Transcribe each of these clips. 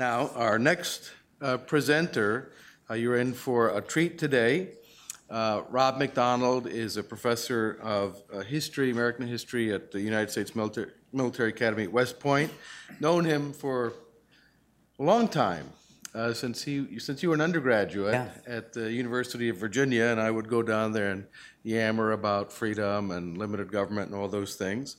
Now, our next uh, presenter, uh, you're in for a treat today. Uh, Rob McDonald is a professor of uh, history, American history at the United States Military, Military Academy at West Point. Known him for a long time, uh, since he since you were an undergraduate Yeah. at the University of Virginia, and I would go down there and yammer about freedom and limited government and all those things.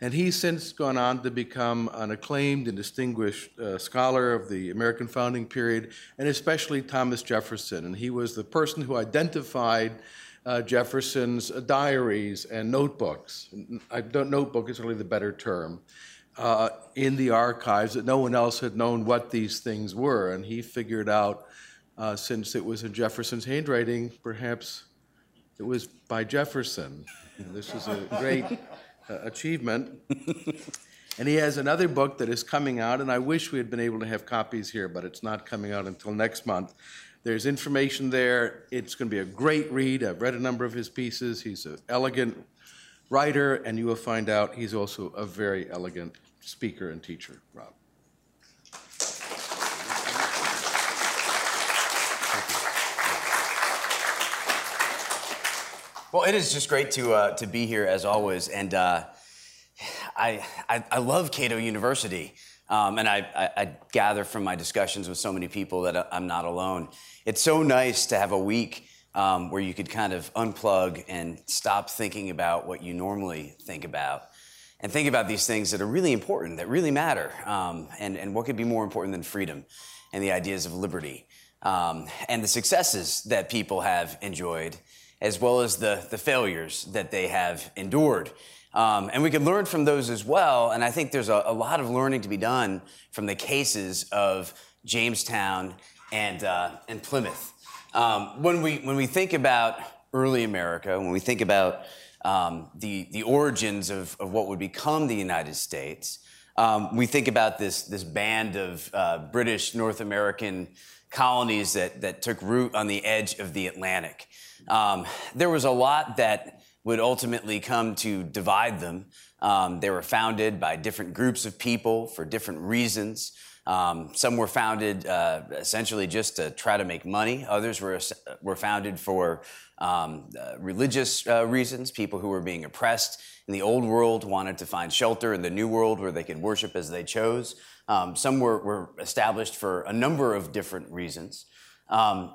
And he's since gone on to become an acclaimed and distinguished uh, scholar of the American founding period, and especially Thomas Jefferson. And he was the person who identified uh, Jefferson's uh, diaries and notebooks. I don't notebook is really the better term. Uh, in the archives that no one else had known what these things were, and he figured out, uh, since it was in Jefferson's handwriting, perhaps it was by Jefferson. This is a great uh, achievement. and he has another book that is coming out, and I wish we had been able to have copies here, but it's not coming out until next month. There's information there. It's going to be a great read. I've read a number of his pieces. He's an elegant writer, and you will find out he's also a very elegant speaker and teacher, Rob. Well, it is just great to uh, to be here as always, and uh, I, I I love Cato University, um, and I, I I gather from my discussions with so many people that I'm not alone. It's so nice to have a week um, where you could kind of unplug and stop thinking about what you normally think about, and think about these things that are really important, that really matter, um, and and what could be more important than freedom, and the ideas of liberty, um, and the successes that people have enjoyed as well as the, the failures that they have endured. Um, and we can learn from those as well. And I think there's a, a, lot of learning to be done from the cases of Jamestown and, uh, and Plymouth. Um, when, we, when we think about early America, when we think about um, the, the origins of, of what would become the United States, um, we think about this, this band of uh, British North American colonies that, that took root on the edge of the Atlantic. Um, there was a lot that would ultimately come to divide them. Um, they were founded by different groups of people for different reasons. Um, some were founded uh, essentially just to try to make money. Others were were founded for um, uh, religious uh, reasons. People who were being oppressed in the old world wanted to find shelter in the new world where they could worship as they chose. Um, some were, were, established for a number of different reasons. Um,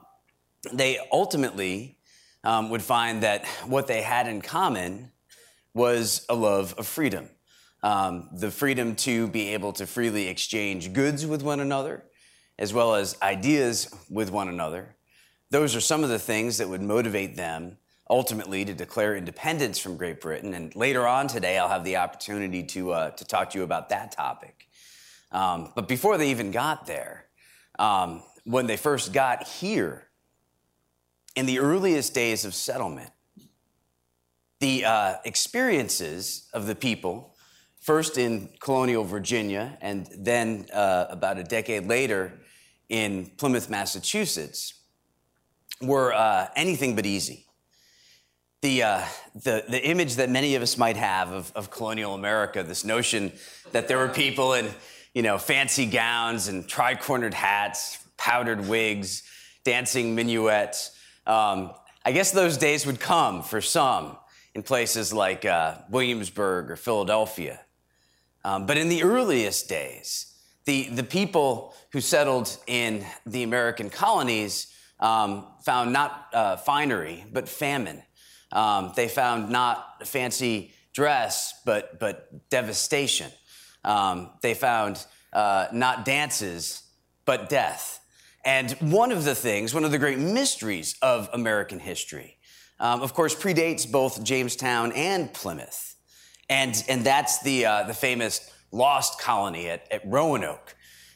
they ultimately um, would find that what they had in common was a love of freedom. Um, the freedom to be able to freely exchange goods with one another, as well as ideas with one another. Those are some of the things that would motivate them ultimately to declare independence from Great Britain. And later on today, I'll have the opportunity to, uh, to talk to you about that topic. Um, but before they even got there, um, when they first got here, in the earliest days of settlement, the uh, experiences of the people, first in colonial Virginia and then uh, about a decade later in Plymouth, Massachusetts, were uh, anything but easy. The, uh, the, the image that many of us might have of, of colonial America, this notion that there were people in you know, fancy gowns and tri-cornered hats, powdered wigs, dancing minuets, um, I guess those days would come for some in places like uh, Williamsburg or Philadelphia. Um, but in the earliest days, the, the people who settled in the American colonies um, found not uh, finery, but famine. Um, they found not fancy dress, but, but devastation. Um, they found uh, not dances, but death. And one of the things, one of the great mysteries of American history, um, of course, predates both Jamestown and Plymouth. And, and that's the, uh, the famous lost colony at, at Roanoke.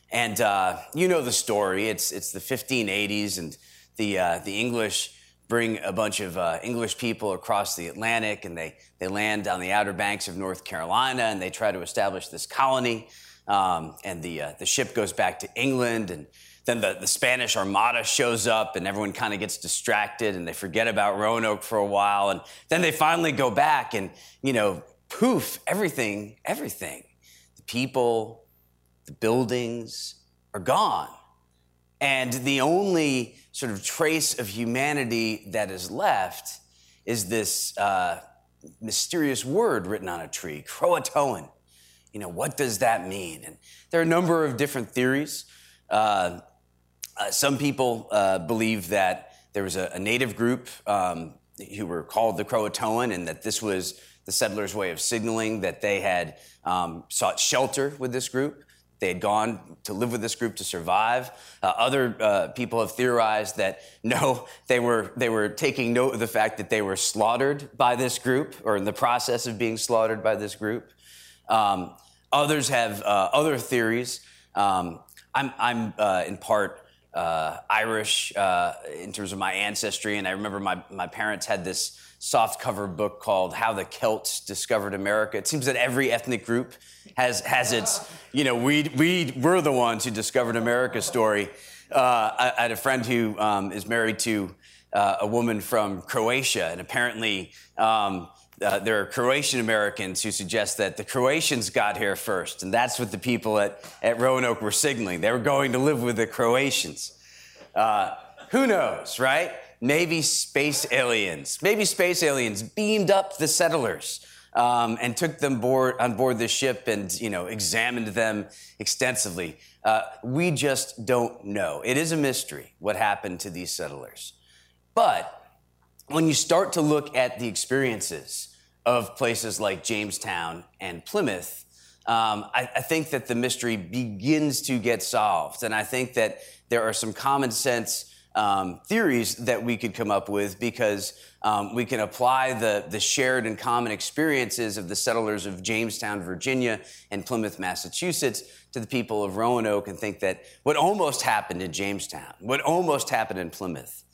And uh, you know the story. It's, it's the 1580s, and the, uh, the English bring a bunch of uh, English people across the Atlantic, and they, they land on the outer banks of North Carolina, and they try to establish this colony. Um, and the, uh, the ship goes back to England, and then the, the Spanish Armada shows up and everyone kind of gets distracted and they forget about Roanoke for a while. And then they finally go back and, you know, poof, everything, everything. The people, the buildings are gone. And the only sort of trace of humanity that is left is this uh, mysterious word written on a tree, Croatoan. You know, what does that mean? And there are a number of different theories. Uh, uh, some people uh, believe that there was a, a native group um, who were called the Croatoan, and that this was the settlers' way of signaling that they had um, sought shelter with this group. They had gone to live with this group to survive. Uh, other uh, people have theorized that no, they were they were taking note of the fact that they were slaughtered by this group, or in the process of being slaughtered by this group. Um, others have uh, other theories. Um, I'm, I'm uh, in part uh, Irish uh, in terms of my ancestry, and I remember my my parents had this soft cover book called How the Celts Discovered America. It seems that every ethnic group has has its, you know, we we we're the ones who discovered America story. Uh, I, I, had a friend who um, is married to uh, a woman from Croatia, and apparently. Um, uh, there are Croatian Americans who suggest that the Croatians got here first, and that's what the people at, at Roanoke were signaling. They were going to live with the Croatians. Uh, who knows, right? maybe space aliens, maybe space aliens beamed up the settlers um, and took them board, on board the ship and you know examined them extensively. Uh, we just don't know. It is a mystery what happened to these settlers. But when you start to look at the experiences of places like Jamestown and Plymouth, um, I, I, think that the mystery begins to get solved. And I think that there are some common sense um, theories that we could come up with because um, we can apply the, the shared and common experiences of the settlers of Jamestown, Virginia, and Plymouth, Massachusetts to the people of Roanoke and think that what almost happened in Jamestown, what almost happened in Plymouth,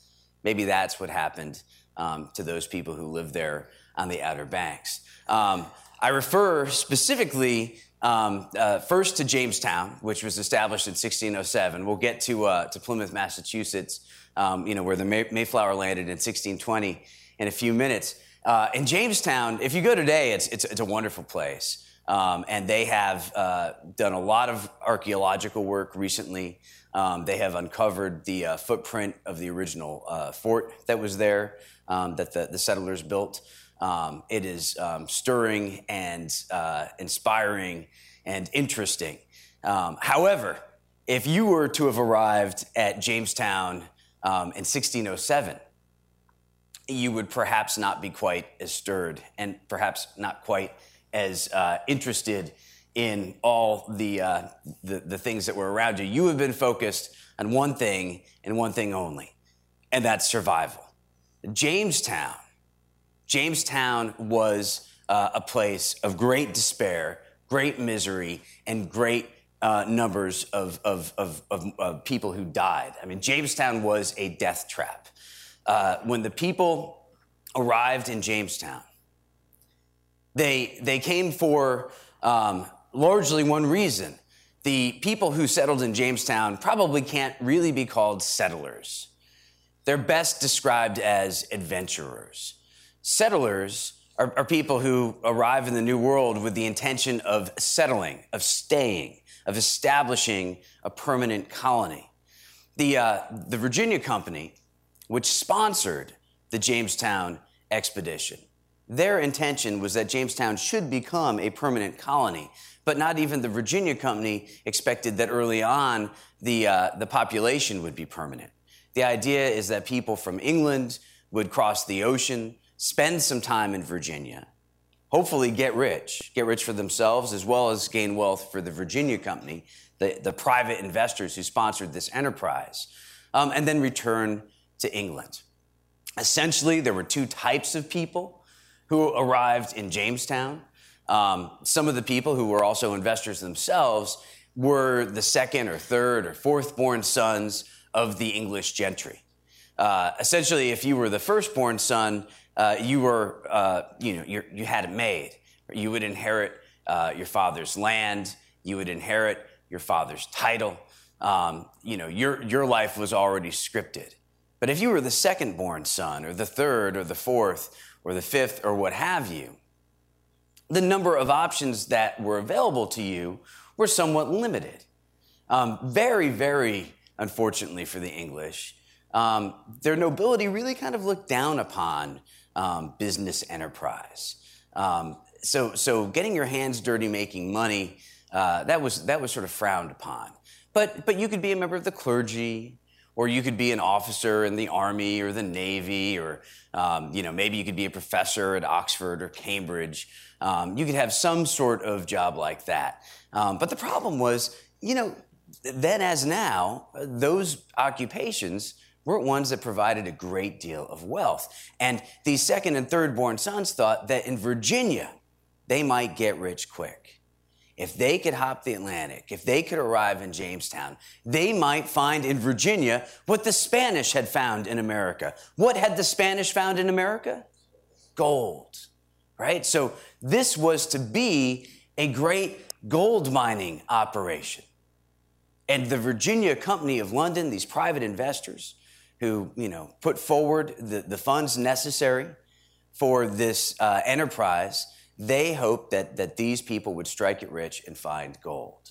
maybe that's what happened um, to those people who lived there on the Outer Banks. Um, I refer specifically um, uh, first to Jamestown, which was established in 1607. We'll get to, uh, to Plymouth, Massachusetts, um, you know, where the May- Mayflower landed in 1620 in a few minutes. Uh, in Jamestown, if you go today, it's, it's, it's a wonderful place. Um, and they have uh, done a lot of archaeological work recently. Um, they have uncovered the uh, footprint of the original uh, fort that was there um, that the, the settlers built. Um, it is um, stirring and uh, inspiring and interesting. Um, however, if you were to have arrived at Jamestown um, in 1607, you would perhaps not be quite as stirred and perhaps not quite as uh, interested in all the, uh, the, the things that were around you. You have been focused on one thing and one thing only, and that's survival. Jamestown Jamestown was uh, a place of great despair, great misery, and great uh, numbers of, of, of, of, people who died. I mean, Jamestown was a death trap. Uh, when the people arrived in Jamestown, they, they came for um, largely one reason. The people who settled in Jamestown probably can't really be called settlers. They're best described as adventurers. Settlers are, are, people who arrive in the New World with the intention of settling, of staying, of establishing a permanent colony. The, uh, the Virginia Company, which sponsored the Jamestown expedition, their intention was that Jamestown should become a permanent colony. But not even the Virginia Company expected that early on the, uh, the population would be permanent. The idea is that people from England would cross the ocean, spend some time in Virginia, hopefully get rich, get rich for themselves as well as gain wealth for the Virginia company, the, the private investors who sponsored this enterprise, um, and then return to England. Essentially, there were two types of people who arrived in Jamestown. Um, some of the people who were also investors themselves were the second or third or fourth born sons of the English gentry. Uh, essentially, if you were the firstborn son, uh, you were, uh, you know, you had it made. You would inherit uh, your father's land. You would inherit your father's title. Um, you know, your, your life was already scripted. But if you were the second born son, or the third, or the fourth, or the fifth, or what have you, the number of options that were available to you were somewhat limited. Um, very, very unfortunately for the English, um, their nobility really kind of looked down upon um, business enterprise. Um, so, so getting your hands dirty making money, uh, that, was, that was sort of frowned upon. But, but you could be a member of the clergy, or you could be an officer in the army or the navy, or um, you know maybe you could be a professor at Oxford or Cambridge. Um, you could have some sort of job like that. Um, but the problem was, you know, then as now, those occupations weren't ones that provided a great deal of wealth. And these second and third born sons thought that in Virginia, they might get rich quick. If they could hop the Atlantic, if they could arrive in Jamestown, they might find in Virginia what the Spanish had found in America. What had the Spanish found in America? Gold, right? So this was to be a great gold mining operation. And the Virginia Company of London, these private investors who, you know, put forward the, the funds necessary for this uh, enterprise, they hoped that, that these people would strike it rich and find gold.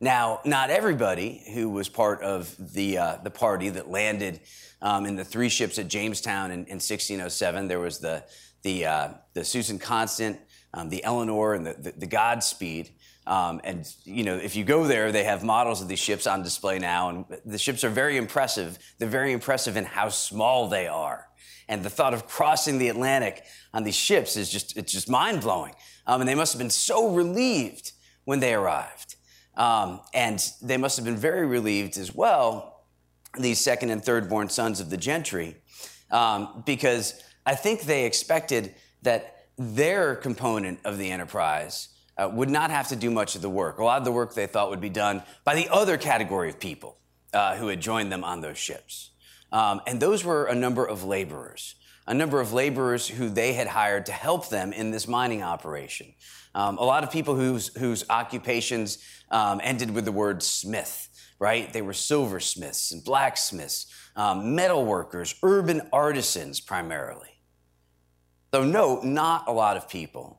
Now, not everybody who was part of the, uh, the party that landed um, in the three ships at Jamestown in, in 1607, there was the, the, uh, the Susan Constant, um, the Eleanor, and the, the, the Godspeed. Um, and you know, if you go there, they have models of these ships on display now, and the ships are very impressive. They're very impressive in how small they are, and the thought of crossing the Atlantic on these ships is just—it's just mind blowing. Um, and they must have been so relieved when they arrived, um, and they must have been very relieved as well. These second and third born sons of the gentry, um, because I think they expected that their component of the enterprise uh, would not have to do much of the work. A lot of the work they thought would be done by the other category of people uh, who had joined them on those ships. Um, and those were a number of laborers, a number of laborers who they had hired to help them in this mining operation. Um, a lot of people whose, whose occupations um, ended with the word smith, right? They were silversmiths and blacksmiths, um, metal workers, urban artisans primarily. Though, note, not a lot of people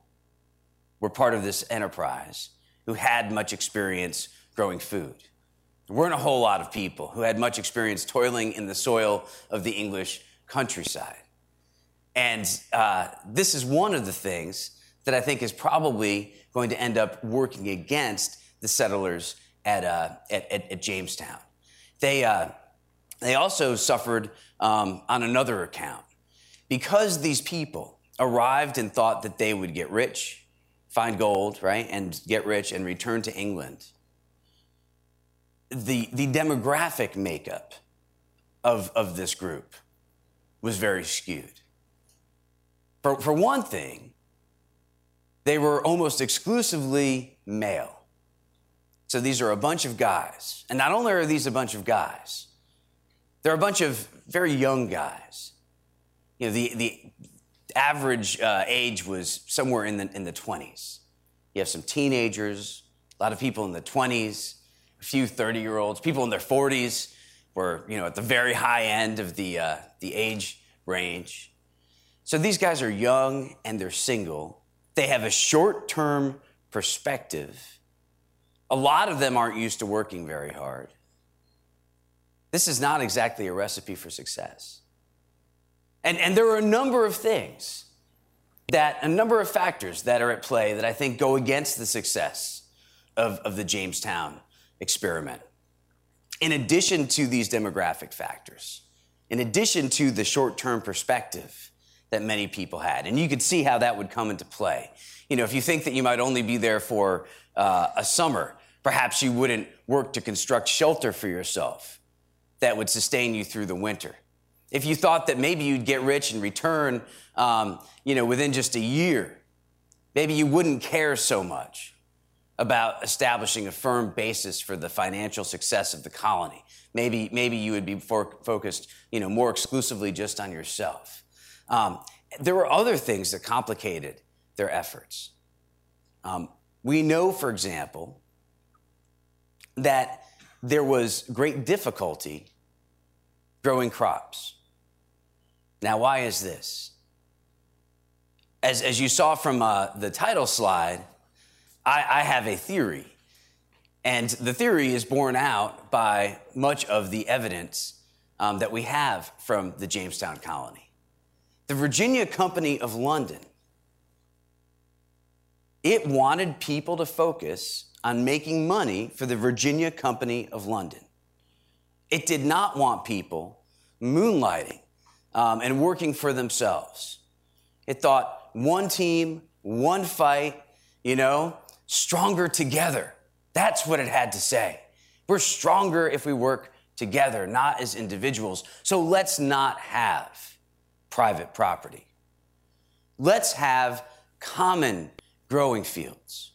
were part of this enterprise who had much experience growing food. There weren't a whole lot of people who had much experience toiling in the soil of the English countryside. And uh, this is one of the things that I think is probably going to end up working against the settlers at, uh, at, at, at, Jamestown. They, uh, they also suffered um, on another account. Because these people arrived and thought that they would get rich, find gold, right, and get rich and return to England. The, the demographic makeup of, of this group was very skewed. For, for one thing, they were almost exclusively male. So these are a bunch of guys. And not only are these a bunch of guys, they're a bunch of very young guys. You know, the, the, average uh, age was somewhere in the, in the 20s. You have some teenagers, a lot of people in the 20s, a few 30 year olds, people in their 40s were, you know, at the very high end of the, uh, the age range. So these guys are young and they're single. They have a short term perspective. A lot of them aren't used to working very hard. This is not exactly a recipe for success. And, and there are a number of things that, a number of factors that are at play that I think go against the success of, of the Jamestown experiment. In addition to these demographic factors, in addition to the short term perspective that many people had. And you could see how that would come into play. You know, if you think that you might only be there for uh, a summer, perhaps you wouldn't work to construct shelter for yourself that would sustain you through the winter. If you thought that maybe you'd get rich and return, um, you know, within just a year, maybe you wouldn't care so much about establishing a firm basis for the financial success of the colony. Maybe, maybe you would be for, focused, you know, more exclusively just on yourself. Um, there were other things that complicated their efforts. Um, we know, for example, that there was great difficulty growing crops. Now, why is this? As, as you saw from uh, the title slide, I, I have a theory And the theory is borne out by much of the evidence um, that we have from the Jamestown colony. The Virginia Company of London, it wanted people to focus on making money for the Virginia Company of London. It did not want people moonlighting um, and working for themselves. It thought one team, one fight, you know, stronger together. That's what it had to say. We're stronger if we work together, not as individuals. So let's not have private property. Let's have common growing fields.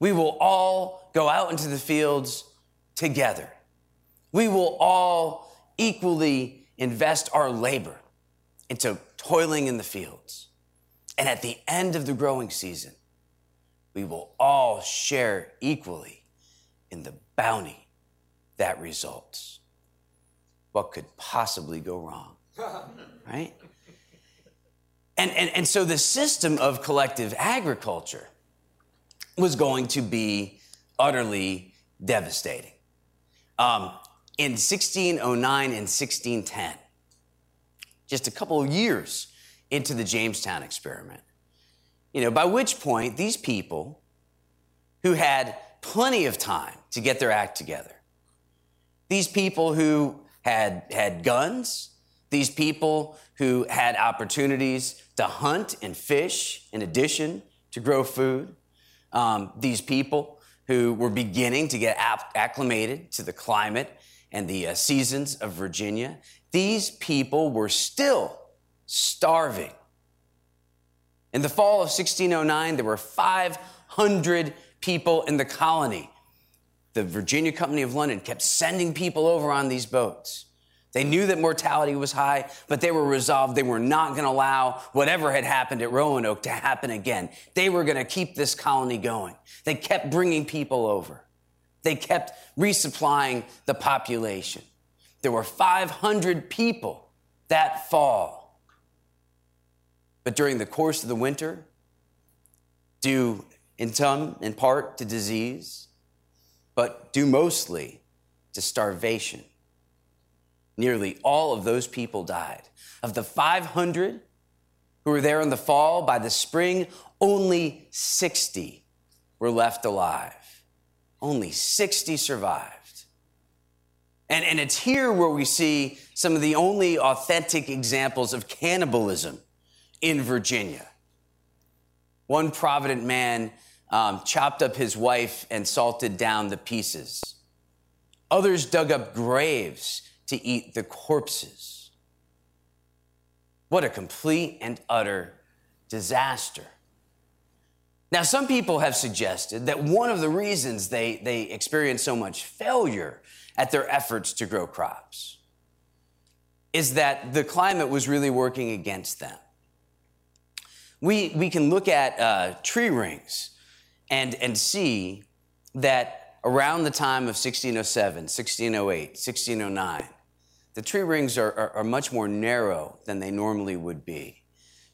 We will all go out into the fields together. We will all equally invest our labor into toiling in the fields. And at the end of the growing season, we will all share equally in the bounty that results. What could possibly go wrong? Right? And, and, and so the system of collective agriculture was going to be utterly devastating. Um, in 1609 and 1610, just a couple of years into the Jamestown experiment, you know, by which point these people who had plenty of time to get their act together, these people who had had guns, these people who had opportunities to hunt and fish in addition to grow food, um, these people who were beginning to get acclimated to the climate and the uh, seasons of Virginia, these people were still starving. In the fall of 1609, there were 500 people in the colony. The Virginia Company of London kept sending people over on these boats. They knew that mortality was high, but they were resolved they were not going to allow whatever had happened at Roanoke to happen again. They were going to keep this colony going. They kept bringing people over. They kept resupplying the population. There were 500 people that fall. But during the course of the winter, due in some, in part, to disease, but due mostly to starvation, nearly all of those people died. Of the 500 who were there in the fall, by the spring, only 60 were left alive. Only 60 survived. And, and it's here where we see some of the only authentic examples of cannibalism in Virginia. One provident man um, chopped up his wife and salted down the pieces. Others dug up graves to eat the corpses. What a complete and utter disaster. Now, some people have suggested that one of the reasons they, they experience so much failure at their efforts to grow crops is that the climate was really working against them. We, we can look at uh, tree rings and, and see that around the time of 1607, 1608, 1609, the tree rings are, are, are much more narrow than they normally would be,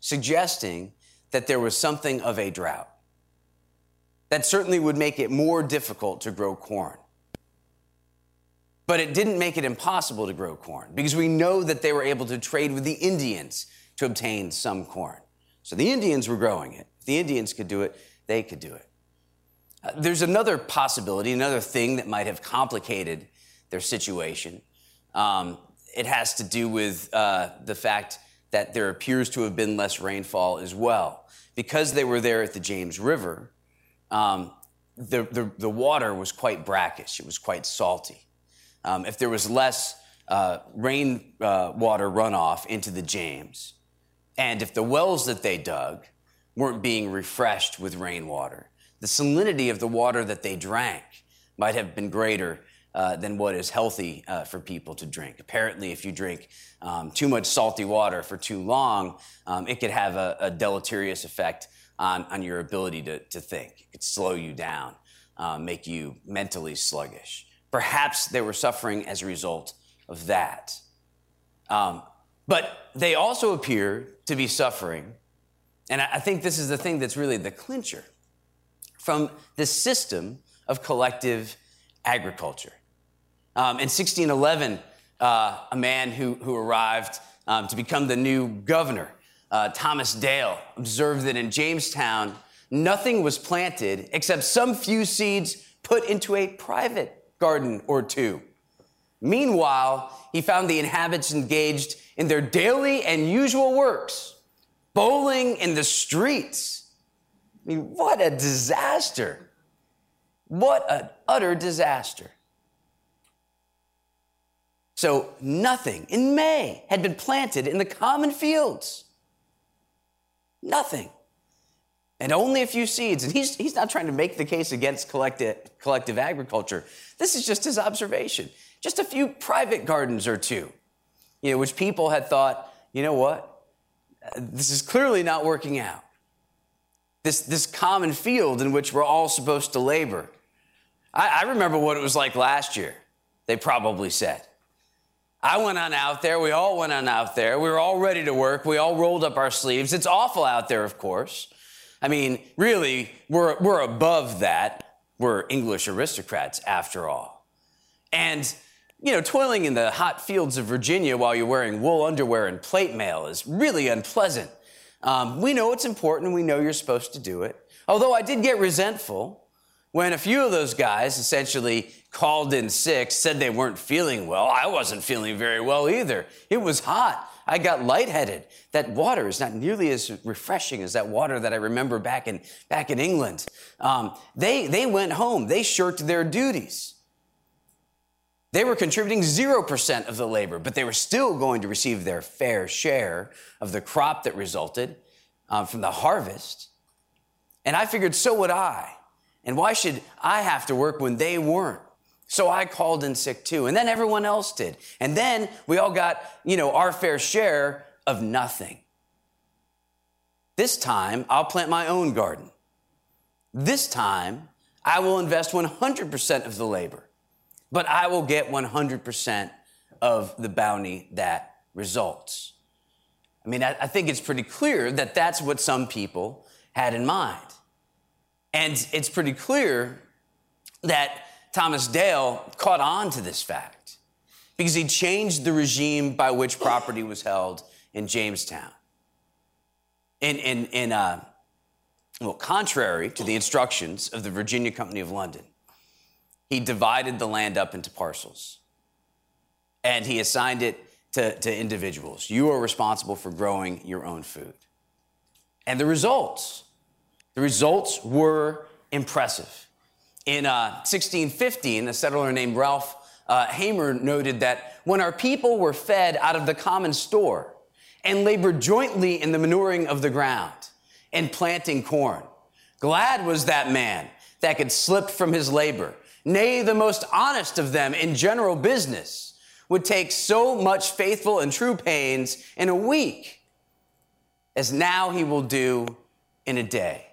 suggesting that there was something of a drought. That certainly would make it more difficult to grow corn. But it didn't make it impossible to grow corn because we know that they were able to trade with the Indians to obtain some corn. So the Indians were growing it. If the Indians could do it, they could do it. Uh, there's another possibility, another thing that might have complicated their situation. Um, it has to do with uh, the fact that there appears to have been less rainfall as well. Because they were there at the James River, um, the, the, the, water was quite brackish, it was quite salty. Um, if there was less uh, rain uh, water runoff into the James, and if the wells that they dug weren't being refreshed with rainwater, the salinity of the water that they drank might have been greater uh, than what is healthy uh, for people to drink. Apparently, if you drink um, too much salty water for too long, um, it could have a, a deleterious effect on, on your ability to, to think. It could slow you down, um, make you mentally sluggish. Perhaps they were suffering as a result of that. Um, but they also appear to be suffering, and I, I think this is the thing that's really the clincher, from the system of collective agriculture. Um, in 1611, uh, a man who, who arrived um, to become the new governor, uh, Thomas Dale, observed that in Jamestown, nothing was planted except some few seeds put into a private garden or two. Meanwhile, he found the inhabitants engaged in their daily and usual works, bowling in the streets. I mean, what a disaster! What an utter disaster. So, nothing in May had been planted in the common fields. Nothing. And only a few seeds. And he's, he's not trying to make the case against collective, collective agriculture. This is just his observation. Just a few private gardens or two, you know, which people had thought, you know what? This is clearly not working out. This, this common field in which we're all supposed to labor. I, I remember what it was like last year, they probably said. I went on out there. We all went on out there. We were all ready to work. We all rolled up our sleeves. It's awful out there, of course. I mean, really, we're, we're above that. We're English aristocrats, after all. And, you know, toiling in the hot fields of Virginia while you're wearing wool underwear and plate mail is really unpleasant. Um, we know it's important. We know you're supposed to do it. Although I did get resentful when a few of those guys essentially called in sick, said they weren't feeling well. I wasn't feeling very well either. It was hot. I got lightheaded. That water is not nearly as refreshing as that water that I remember back in, back in England. Um, they, they went home. They shirked their duties. They were contributing 0% of the labor, but they were still going to receive their fair share of the crop that resulted um, from the harvest. And I figured so would I. And why should I have to work when they weren't? So I called in sick too. And then everyone else did. And then we all got, you know, our fair share of nothing. This time, I'll plant my own garden. This time, I will invest 100% of the labor, but I will get 100% of the bounty that results. I mean, I, I think it's pretty clear that that's what some people had in mind. And it's pretty clear that Thomas Dale caught on to this fact because he changed the regime by which property was held in Jamestown. In, in, in uh, well, contrary to the instructions of the Virginia Company of London, he divided the land up into parcels and he assigned it to, to individuals. You are responsible for growing your own food. And the results the results were impressive. In uh, 1615, a settler named Ralph uh, Hamor noted that when our people were fed out of the common store and labored jointly in the manuring of the ground and planting corn, glad was that man that could slip from his labor. Nay, the most honest of them in general business would take so much faithful and true pains in a week as now he will do in a day.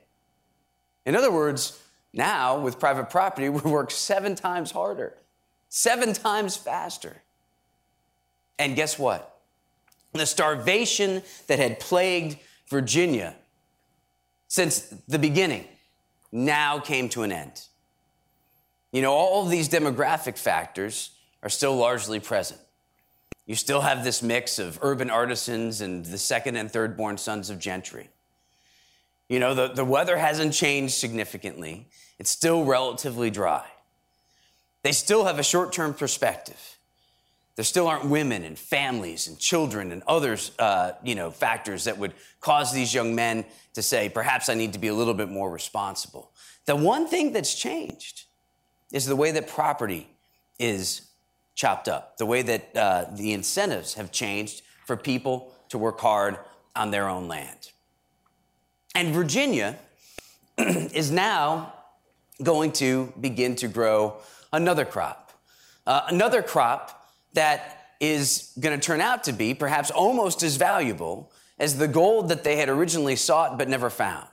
In other words, now with private property, we work seven times harder, seven times faster. And guess what? The starvation that had plagued Virginia since the beginning now came to an end. You know, all of these demographic factors are still largely present. You still have this mix of urban artisans and the second and third born sons of gentry. You know, the, the weather hasn't changed significantly, it's still relatively dry. They still have a short term perspective. There still aren't women and families and children and others, uh, you know, factors that would cause these young men to say, perhaps I need to be a little bit more responsible. The one thing that's changed is the way that property is chopped up, the way that uh, the incentives have changed for people to work hard on their own land. And Virginia is now going to begin to grow another crop. Uh, another crop that is going to turn out to be perhaps almost as valuable as the gold that they had originally sought but never found.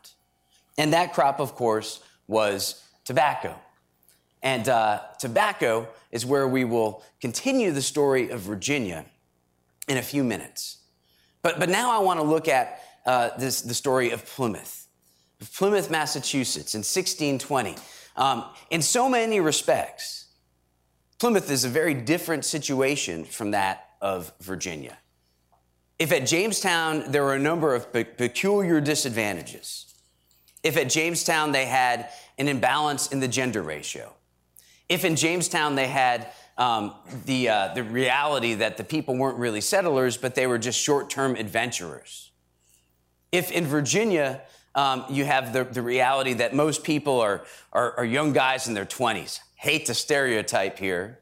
And that crop, of course, was tobacco. And uh, tobacco is where we will continue the story of Virginia in a few minutes. But, but now I want to look at uh, this, the story of Plymouth, Plymouth, Massachusetts in 1620. Um, in so many respects, Plymouth is a very different situation from that of Virginia. If at Jamestown there were a number of pe- peculiar disadvantages, if at Jamestown they had an imbalance in the gender ratio, if in Jamestown they had um, the, uh, the reality that the people weren't really settlers, but they were just short term adventurers, if in Virginia um, you have the, the reality that most people are, are, are young guys in their 20s, hate to stereotype here,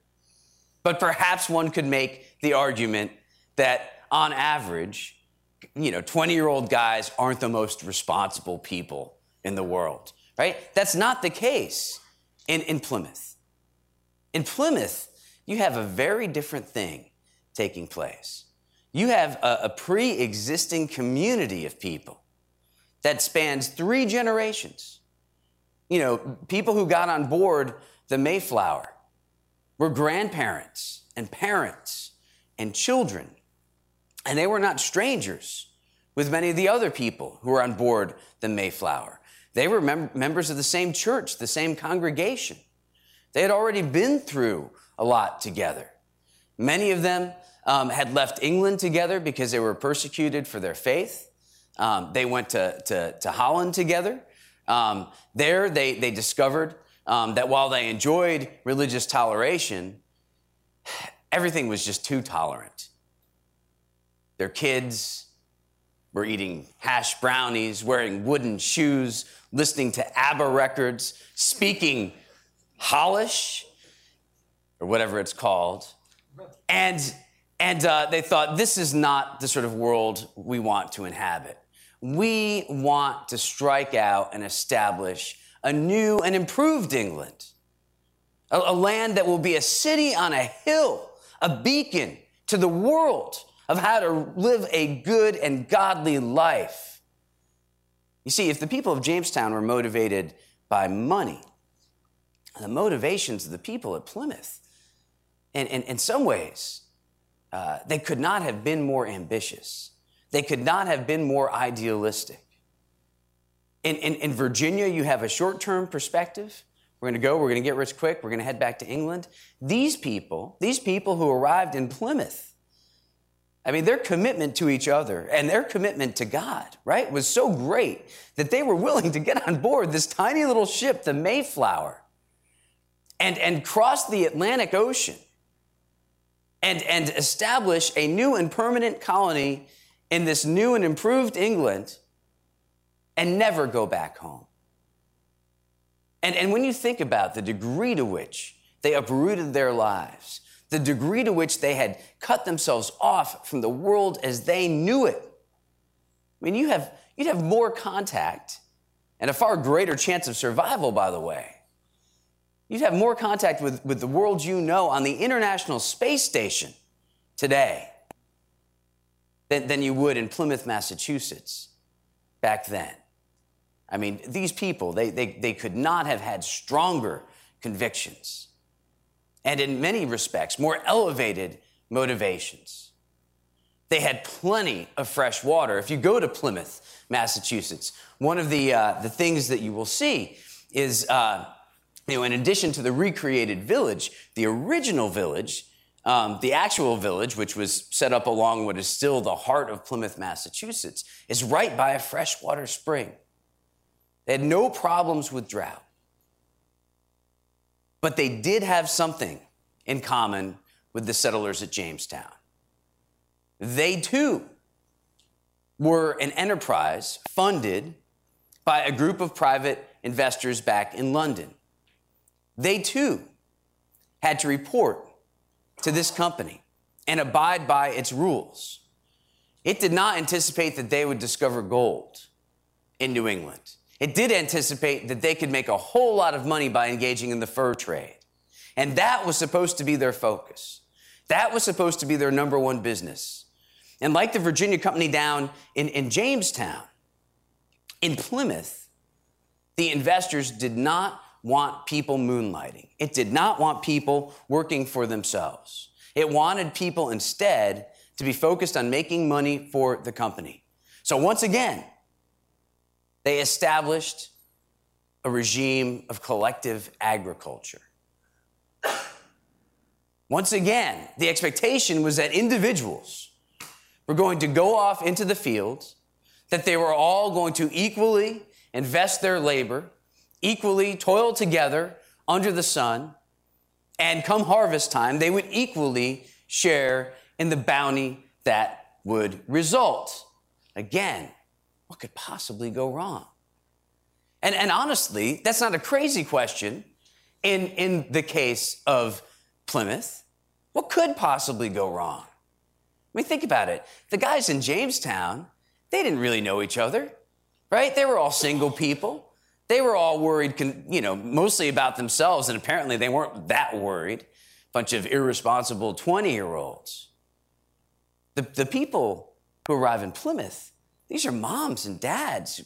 but perhaps one could make the argument that on average, you know, 20 year old guys aren't the most responsible people in the world, right? That's not the case in, in Plymouth. In Plymouth, you have a very different thing taking place. You have a, a pre existing community of people that spans three generations. You know, people who got on board the Mayflower were grandparents and parents and children. And they were not strangers with many of the other people who were on board the Mayflower. They were mem- members of the same church, the same congregation. They had already been through a lot together. Many of them um, had left England together because they were persecuted for their faith. Um, they went to, to, to Holland together. Um, there, they, they discovered um, that while they enjoyed religious toleration, everything was just too tolerant. Their kids were eating hash brownies, wearing wooden shoes, listening to ABBA records, speaking Hollish, or whatever it's called. And, and uh, they thought, this is not the sort of world we want to inhabit. We want to strike out and establish a new and improved England, a, a land that will be a city on a hill, a beacon to the world of how to live a good and godly life. You see, if the people of Jamestown were motivated by money, the motivations of the people at Plymouth, and in some ways, uh, they could not have been more ambitious. They could not have been more idealistic. In, in, in Virginia, you have a short term perspective. We're going to go, we're going to get rich quick, we're going to head back to England. These people, these people who arrived in Plymouth, I mean, their commitment to each other and their commitment to God, right, was so great that they were willing to get on board this tiny little ship, the Mayflower, and, and cross the Atlantic Ocean and, and establish a new and permanent colony in this new and improved England and never go back home. And, and when you think about the degree to which they uprooted their lives, the degree to which they had cut themselves off from the world as they knew it, I mean, you have, you'd have more contact and a far greater chance of survival, by the way. You'd have more contact with, with the world you know on the International Space Station today than, than you would in Plymouth, Massachusetts back then. I mean, these people, they, they, they could not have had stronger convictions and, in many respects, more elevated motivations. They had plenty of fresh water. If you go to Plymouth, Massachusetts, one of the, uh, the things that you will see is, uh, you know, in addition to the recreated village, the original village, um, the actual village, which was set up along what is still the heart of Plymouth, Massachusetts, is right by a freshwater spring. They had no problems with drought. But they did have something in common with the settlers at Jamestown. They too were an enterprise funded by a group of private investors back in London. They too had to report to this company and abide by its rules. It did not anticipate that they would discover gold in New England. It did anticipate that they could make a whole lot of money by engaging in the fur trade. And that was supposed to be their focus. That was supposed to be their number one business. And like the Virginia company down in, in Jamestown, in Plymouth, the investors did not want people moonlighting. It did not want people working for themselves. It wanted people instead to be focused on making money for the company. So once again, they established a regime of collective agriculture. Once again, the expectation was that individuals were going to go off into the fields, that they were all going to equally invest their labor, equally toil together under the sun, and come harvest time, they would equally share in the bounty that would result. Again, what could possibly go wrong? And, and honestly, that's not a crazy question in, in the case of Plymouth. What could possibly go wrong? I mean, think about it. The guys in Jamestown, they didn't really know each other, right? They were all single people. They were all worried, you know, mostly about themselves, and apparently they weren't that worried. Bunch of irresponsible 20 year olds. The, the people who arrive in Plymouth, these are moms and dads,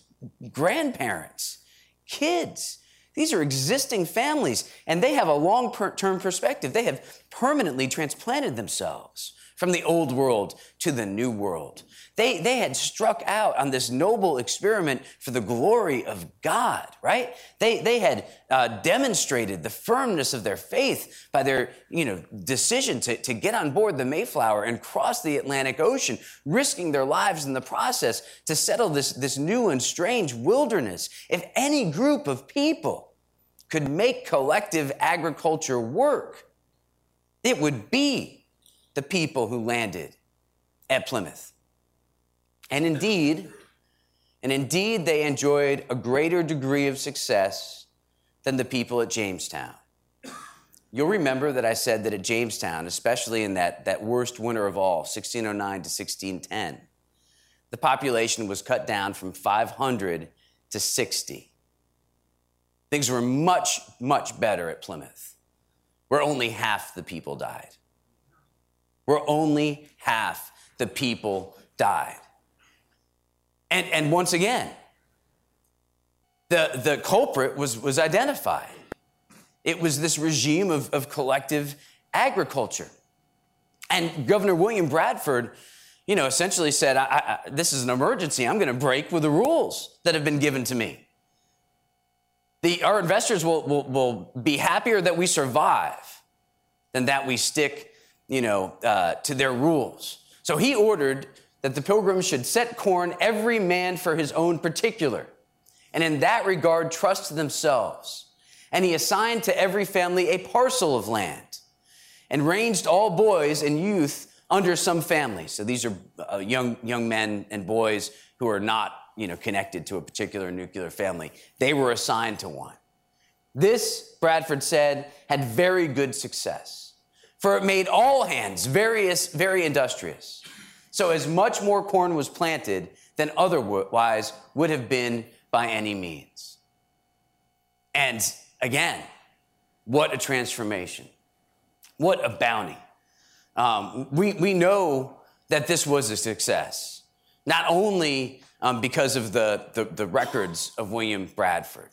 grandparents, kids. These are existing families, and they have a long term perspective. They have permanently transplanted themselves from the old world to the new world. They, they had struck out on this noble experiment for the glory of God, right? They, they had uh, demonstrated the firmness of their faith by their you know, decision to, to get on board the Mayflower and cross the Atlantic Ocean, risking their lives in the process to settle this, this new and strange wilderness. If any group of people could make collective agriculture work, it would be the people who landed at Plymouth. And indeed, and indeed, they enjoyed a greater degree of success than the people at Jamestown. You'll remember that I said that at Jamestown, especially in that, that worst winter of all, 1609 to 1610, the population was cut down from 500 to 60. Things were much, much better at Plymouth, where only half the people died. Where only half the people died. And, and once again, the, the culprit was, was identified. It was this regime of, of collective agriculture. And Governor William Bradford, you know, essentially said, I, I, This is an emergency. I'm going to break with the rules that have been given to me. The, our investors will, will, will be happier that we survive than that we stick, you know, uh, to their rules. So he ordered that the pilgrims should set corn every man for his own particular, and in that regard trust themselves. And he assigned to every family a parcel of land, and ranged all boys and youth under some family. So these are uh, young young men and boys who are not you know connected to a particular nuclear family. They were assigned to one. This, Bradford said, had very good success, for it made all hands various, very industrious. So, as much more corn was planted than otherwise would have been by any means. And again, what a transformation. What a bounty. Um, we, we know that this was a success, not only um, because of the, the, the, records of William Bradford.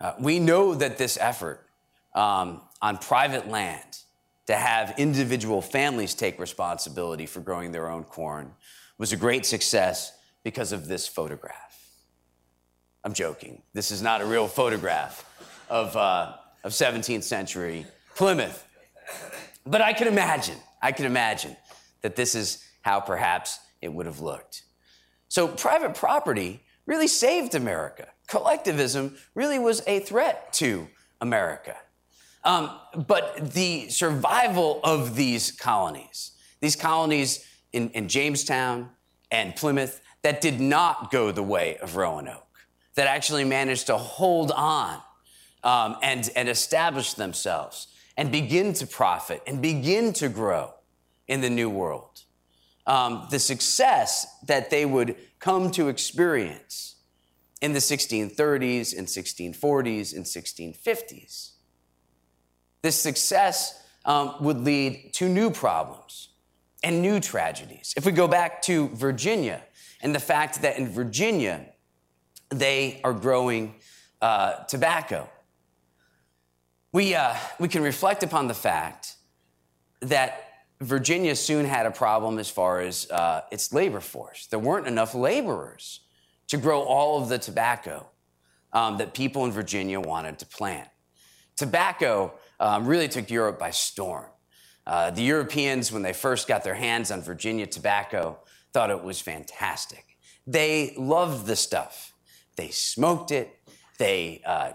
Uh, we know that this effort um, on private land to have individual families take responsibility for growing their own corn was a great success because of this photograph. I'm joking. This is not a real photograph of, uh, of 17th century Plymouth. But I can imagine, I can imagine that this is how perhaps it would have looked. So private property really saved America. Collectivism really was a threat to America. Um, but the survival of these colonies, these colonies in, in Jamestown and Plymouth, that did not go the way of Roanoke, that actually managed to hold on um, and, and establish themselves and begin to profit and begin to grow in the New World. Um, the success that they would come to experience in the 1630s and 1640s and 1650s this success um, would lead to new problems and new tragedies. If we go back to Virginia and the fact that in Virginia, they are growing uh, tobacco, we, uh, we can reflect upon the fact that Virginia soon had a problem as far as uh, its labor force. There weren't enough laborers to grow all of the tobacco um, that people in Virginia wanted to plant. Tobacco um, really took Europe by storm. Uh, the Europeans, when they first got their hands on Virginia tobacco, thought it was fantastic. They loved the stuff. They smoked it, they uh,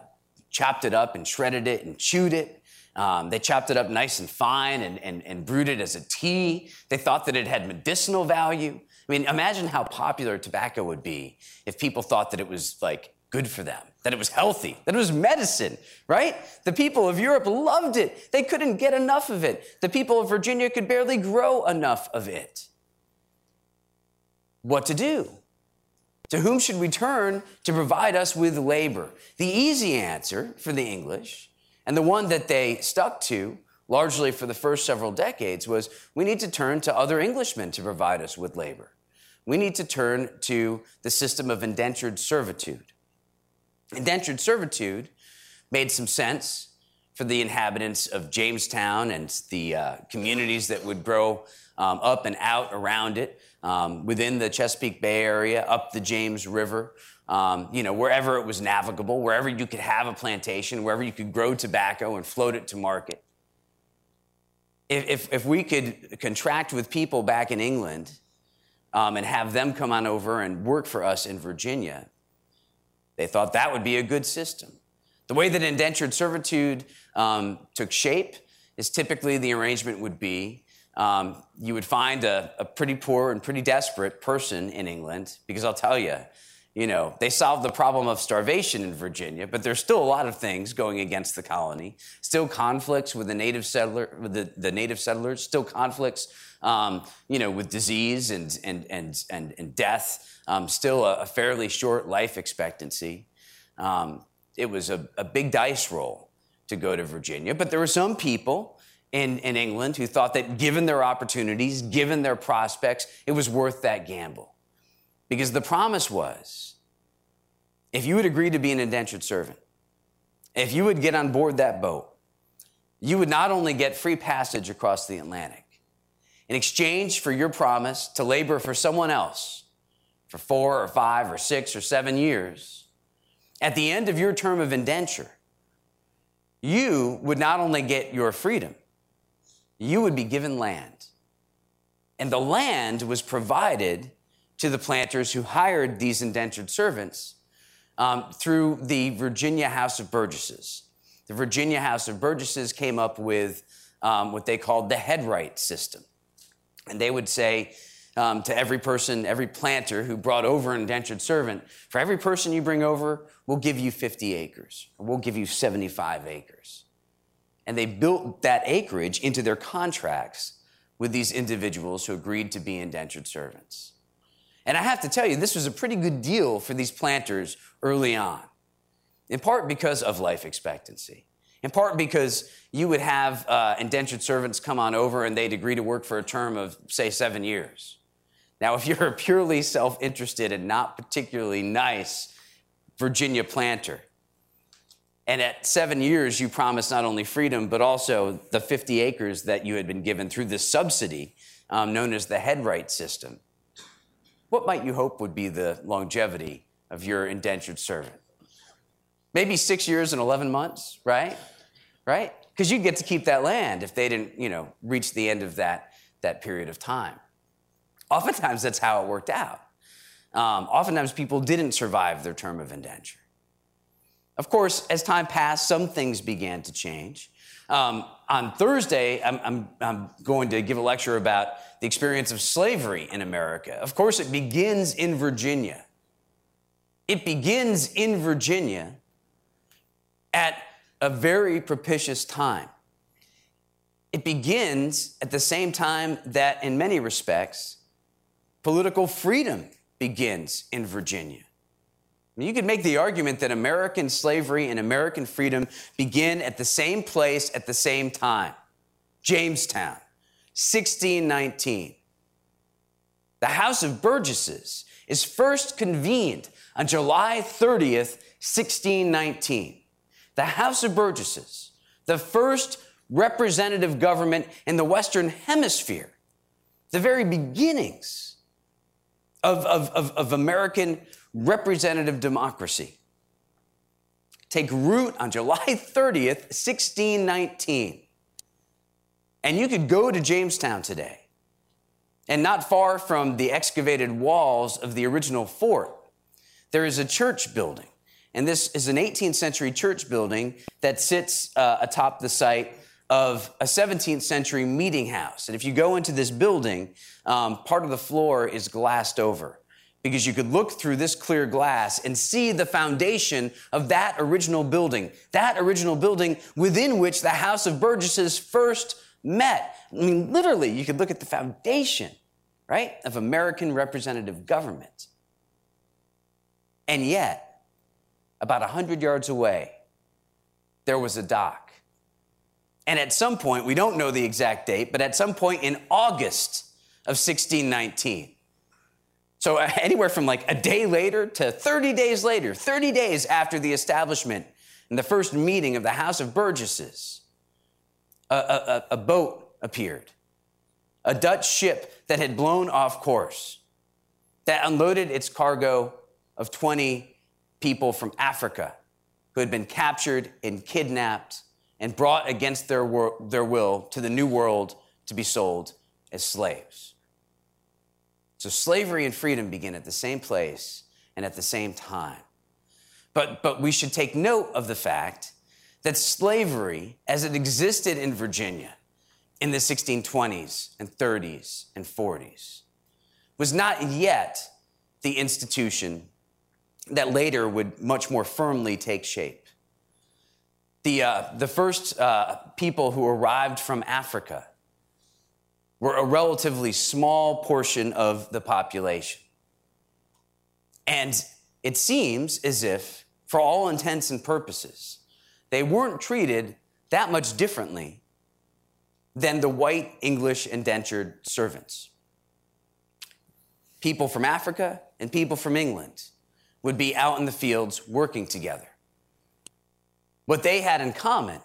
chopped it up and shredded it and chewed it. Um, they chopped it up nice and fine and, and, and brewed it as a tea. They thought that it had medicinal value. I mean, imagine how popular tobacco would be if people thought that it was like good for them, that it was healthy, that it was medicine, right? The people of Europe loved it. They couldn't get enough of it. The people of Virginia could barely grow enough of it. What to do? To whom should we turn to provide us with labor? The easy answer for the English, and the one that they stuck to largely for the first several decades, was we need to turn to other Englishmen to provide us with labor. We need to turn to the system of indentured servitude. Indentured servitude made some sense for the inhabitants of Jamestown and the uh, communities that would grow um, up and out around it, um, within the Chesapeake Bay area, up the James River, um, you know, wherever it was navigable, wherever you could have a plantation, wherever you could grow tobacco and float it to market. If, if, if we could contract with people back in England um, and have them come on over and work for us in Virginia, they thought that would be a good system. The way that indentured servitude um, took shape is typically the arrangement would be um, you would find a, a, pretty poor and pretty desperate person in England, because I'll tell you, you know, they solved the problem of starvation in Virginia, but there's still a lot of things going against the colony. Still conflicts with the native settler, with the, the native settlers. Still conflicts, um, you know, with disease and and and and, and death um, still a, a, fairly short life expectancy. Um, it was a, a, big dice roll to go to Virginia, but there were some people in, in England who thought that given their opportunities, given their prospects, it was worth that gamble. Because the promise was if you would agree to be an indentured servant, if you would get on board that boat, you would not only get free passage across the Atlantic, in exchange for your promise to labor for someone else for four or five or six or seven years, at the end of your term of indenture, you would not only get your freedom, you would be given land. And the land was provided to the planters who hired these indentured servants um, through the Virginia House of Burgesses. The Virginia House of Burgesses came up with um, what they called the headright system. And they would say, um, to every person, every planter who brought over an indentured servant. For every person you bring over, we'll give you 50 acres, or we'll give you 75 acres. And they built that acreage into their contracts with these individuals who agreed to be indentured servants. And I have to tell you, this was a pretty good deal for these planters early on, in part because of life expectancy, in part because you would have uh, indentured servants come on over and they'd agree to work for a term of, say, seven years. Now, if you're a purely self interested and not particularly nice Virginia planter, and at seven years you promised not only freedom, but also the 50 acres that you had been given through this subsidy um, known as the headright system, what might you hope would be the longevity of your indentured servant? Maybe six years and 11 months, right? Right? Because you'd get to keep that land if they didn't, you know, reach the end of that, that period of time. Oftentimes, that's how it worked out. Um, oftentimes, people didn't survive their term of indenture. Of course, as time passed, some things began to change. Um, on Thursday, I'm, I'm, I'm, going to give a lecture about the experience of slavery in America. Of course, it begins in Virginia. It begins in Virginia at a very propitious time. It begins at the same time that, in many respects, Political freedom begins in Virginia. You could make the argument that American slavery and American freedom begin at the same place at the same time Jamestown, 1619. The House of Burgesses is first convened on July 30th, 1619. The House of Burgesses, the first representative government in the Western Hemisphere, the very beginnings of, of, of, of American representative democracy take root on July 30th, 1619. And you could go to Jamestown today, and not far from the excavated walls of the original fort, there is a church building. And this is an 18th century church building that sits uh, atop the site of a 17th century meeting house. And if you go into this building, um, part of the floor is glassed over because you could look through this clear glass and see the foundation of that original building, that original building within which the House of Burgesses first met. I mean, literally, you could look at the foundation, right, of American representative government. And yet, about 100 yards away, there was a dock. And at some point, we don't know the exact date, but at some point in August of 1619, so anywhere from like a day later to 30 days later, 30 days after the establishment and the first meeting of the House of Burgesses, a, a, a boat appeared, a Dutch ship that had blown off course, that unloaded its cargo of 20 people from Africa who had been captured and kidnapped and brought against their, wor- their will to the New World to be sold as slaves. So slavery and freedom begin at the same place and at the same time. But, but we should take note of the fact that slavery, as it existed in Virginia in the 1620s and 30s and 40s, was not yet the institution that later would much more firmly take shape. The, uh, the first uh, people who arrived from Africa were a relatively small portion of the population. And it seems as if, for all intents and purposes, they weren't treated that much differently than the white English indentured servants. People from Africa and people from England would be out in the fields working together. What they had in common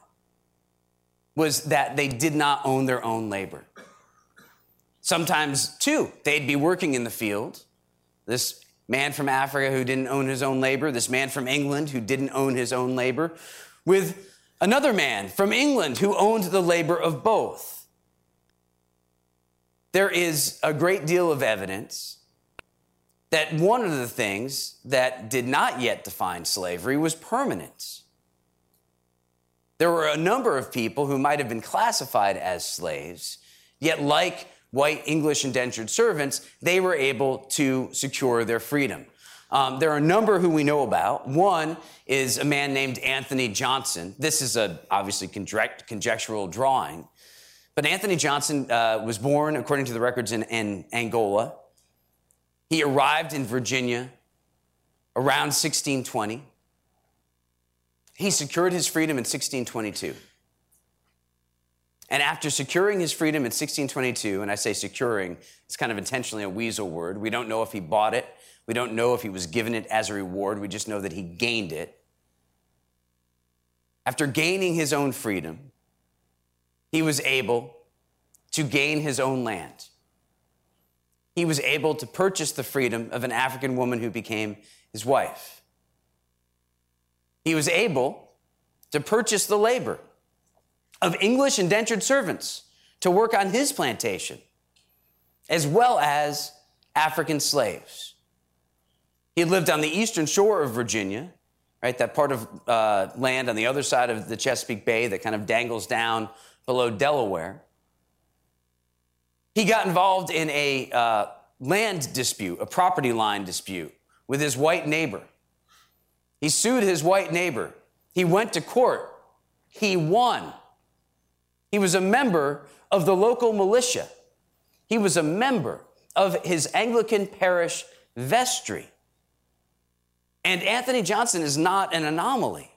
was that they did not own their own labor. Sometimes, too, they'd be working in the field. This man from Africa who didn't own his own labor, this man from England who didn't own his own labor, with another man from England who owned the labor of both. There is a great deal of evidence that one of the things that did not yet define slavery was permanence. There were a number of people who might have been classified as slaves, yet, like white English indentured servants, they were able to secure their freedom. Um, there are a number who we know about. One is a man named Anthony Johnson. This is a obviously conject- conjectural drawing, but Anthony Johnson uh, was born, according to the records, in, in Angola. He arrived in Virginia around 1620. He secured his freedom in 1622. And after securing his freedom in 1622, and I say securing, it's kind of intentionally a weasel word. We don't know if he bought it. We don't know if he was given it as a reward. We just know that he gained it. After gaining his own freedom, he was able to gain his own land he was able to purchase the freedom of an African woman who became his wife. He was able to purchase the labor of English indentured servants to work on his plantation, as well as African slaves. He lived on the eastern shore of Virginia, right, that part of uh, land on the other side of the Chesapeake Bay that kind of dangles down below Delaware. He got involved in a uh, land dispute, a property line dispute with his white neighbor. He sued his white neighbor. He went to court. He won. He was a member of the local militia. He was a member of his Anglican parish vestry. And Anthony Johnson is not an anomaly.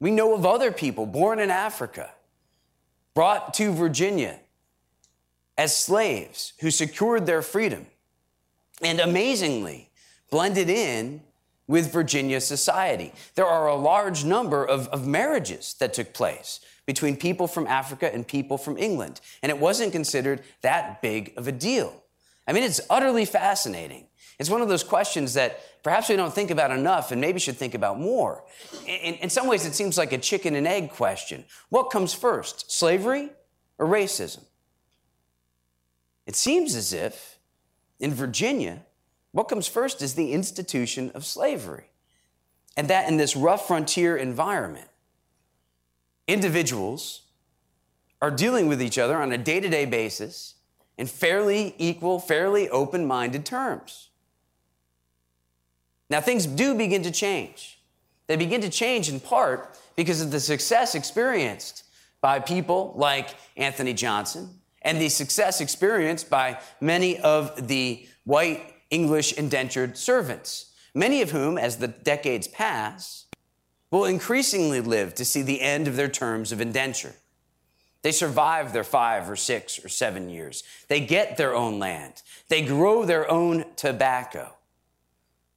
We know of other people born in Africa, brought to Virginia as slaves who secured their freedom and amazingly blended in with Virginia society. There are a large number of, of marriages that took place between people from Africa and people from England, and it wasn't considered that big of a deal. I mean, it's utterly fascinating. It's one of those questions that perhaps we don't think about enough and maybe should think about more. In, in some ways, it seems like a chicken and egg question. What comes first, slavery or racism. It seems as if in Virginia, what comes first is the institution of slavery. And that in this rough frontier environment, individuals are dealing with each other on a day to day basis in fairly equal, fairly open minded terms. Now, things do begin to change. They begin to change in part because of the success experienced by people like Anthony Johnson and the success experienced by many of the white English indentured servants, many of whom, as the decades pass, will increasingly live to see the end of their terms of indenture. They survive their five or six or seven years. They get their own land. They grow their own tobacco.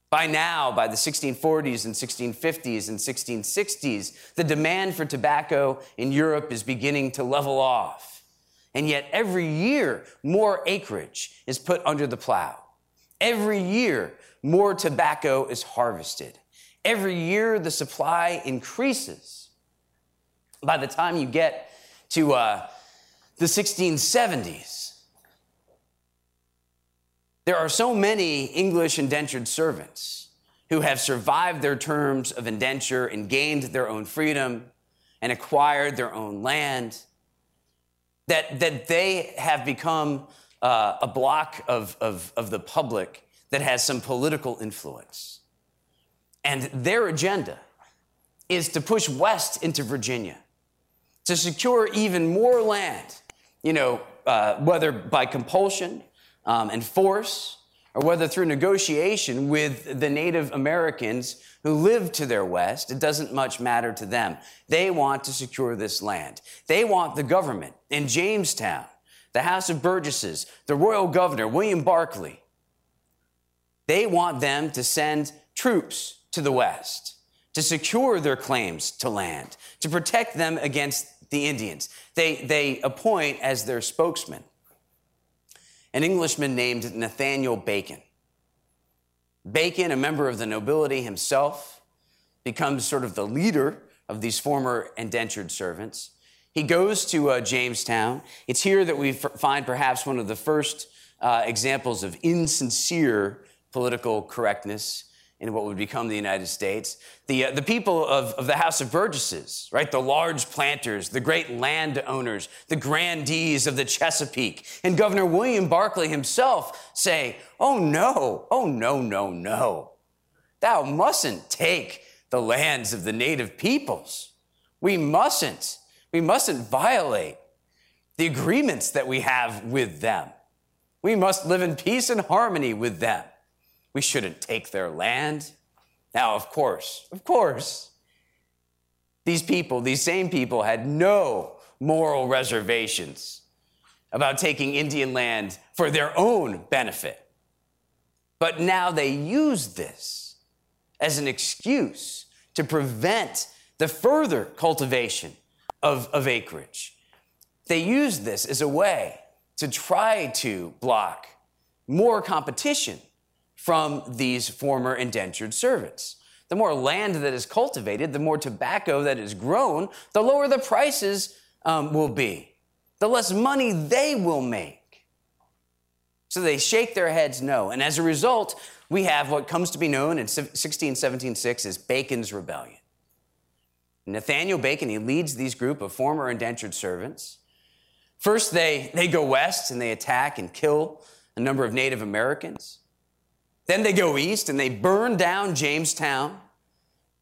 By now, by the 1640s and 1650s and 1660s, the demand for tobacco in Europe is beginning to level off. And yet, every year, more acreage is put under the plow. Every year, more tobacco is harvested. Every year, the supply increases. By the time you get to uh, the 1670s, there are so many English indentured servants who have survived their terms of indenture and gained their own freedom and acquired their own land that, that they have become uh, a block of, of, of the public that has some political influence. And their agenda is to push west into Virginia, to secure even more land, you know, uh, whether by compulsion um, and force, or whether through negotiation with the Native Americans who live to their west, it doesn't much matter to them. They want to secure this land. They want the government in Jamestown, the House of Burgesses, the royal governor, William Berkeley. They want them to send troops to the west to secure their claims to land, to protect them against the Indians. They, they appoint as their spokesman an Englishman named Nathaniel Bacon. Bacon, a member of the nobility himself, becomes sort of the leader of these former indentured servants. He goes to uh, Jamestown. It's here that we f- find perhaps one of the first uh, examples of insincere political correctness in what would become the United States. The, uh, the people of, of the House of Burgesses, right? The large planters, the great landowners, the grandees of the Chesapeake, and Governor William Berkeley himself say, Oh no, oh no, no, no. Thou mustn't take the lands of the native peoples. We mustn't. We mustn't violate the agreements that we have with them. We must live in peace and harmony with them. We shouldn't take their land. Now, of course, of course, these people, these same people, had no moral reservations about taking Indian land for their own benefit. But now they use this as an excuse to prevent the further cultivation of, of acreage. They use this as a way to try to block more competition from these former indentured servants. The more land that is cultivated, the more tobacco that is grown, the lower the prices um, will be, the less money they will make. So they shake their heads no. And as a result, we have what comes to be known in 1617 as Bacon's Rebellion. Nathaniel Bacon, he leads these group of former indentured servants. First, they, they go west and they attack and kill a number of Native Americans. Then they go east and they burn down Jamestown.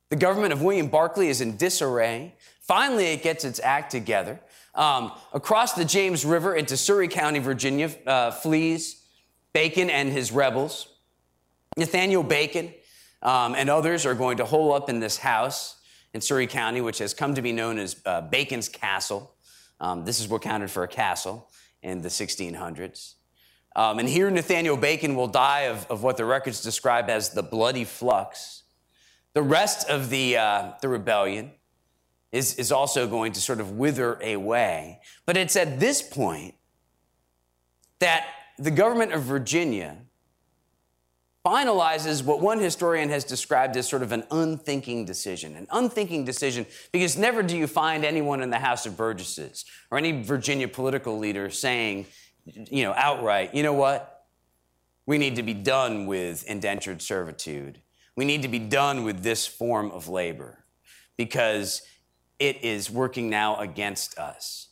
The government of William Berkeley is in disarray. Finally, it gets its act together. Um, across the James River into Surry County, Virginia, uh, flees Bacon and his rebels. Nathaniel Bacon um, and others are going to hole up in this house in Surry County, which has come to be known as uh, Bacon's Castle. Um, this is what counted for a castle in the 1600s. Um, and here Nathaniel Bacon will die of, of what the records describe as the bloody flux. The rest of the, uh, the rebellion is, is also going to sort of wither away. But it's at this point that the government of Virginia finalizes what one historian has described as sort of an unthinking decision. An unthinking decision because never do you find anyone in the House of Burgesses or any Virginia political leader saying, you know, outright, you know what? We need to be done with indentured servitude. We need to be done with this form of labor because it is working now against us.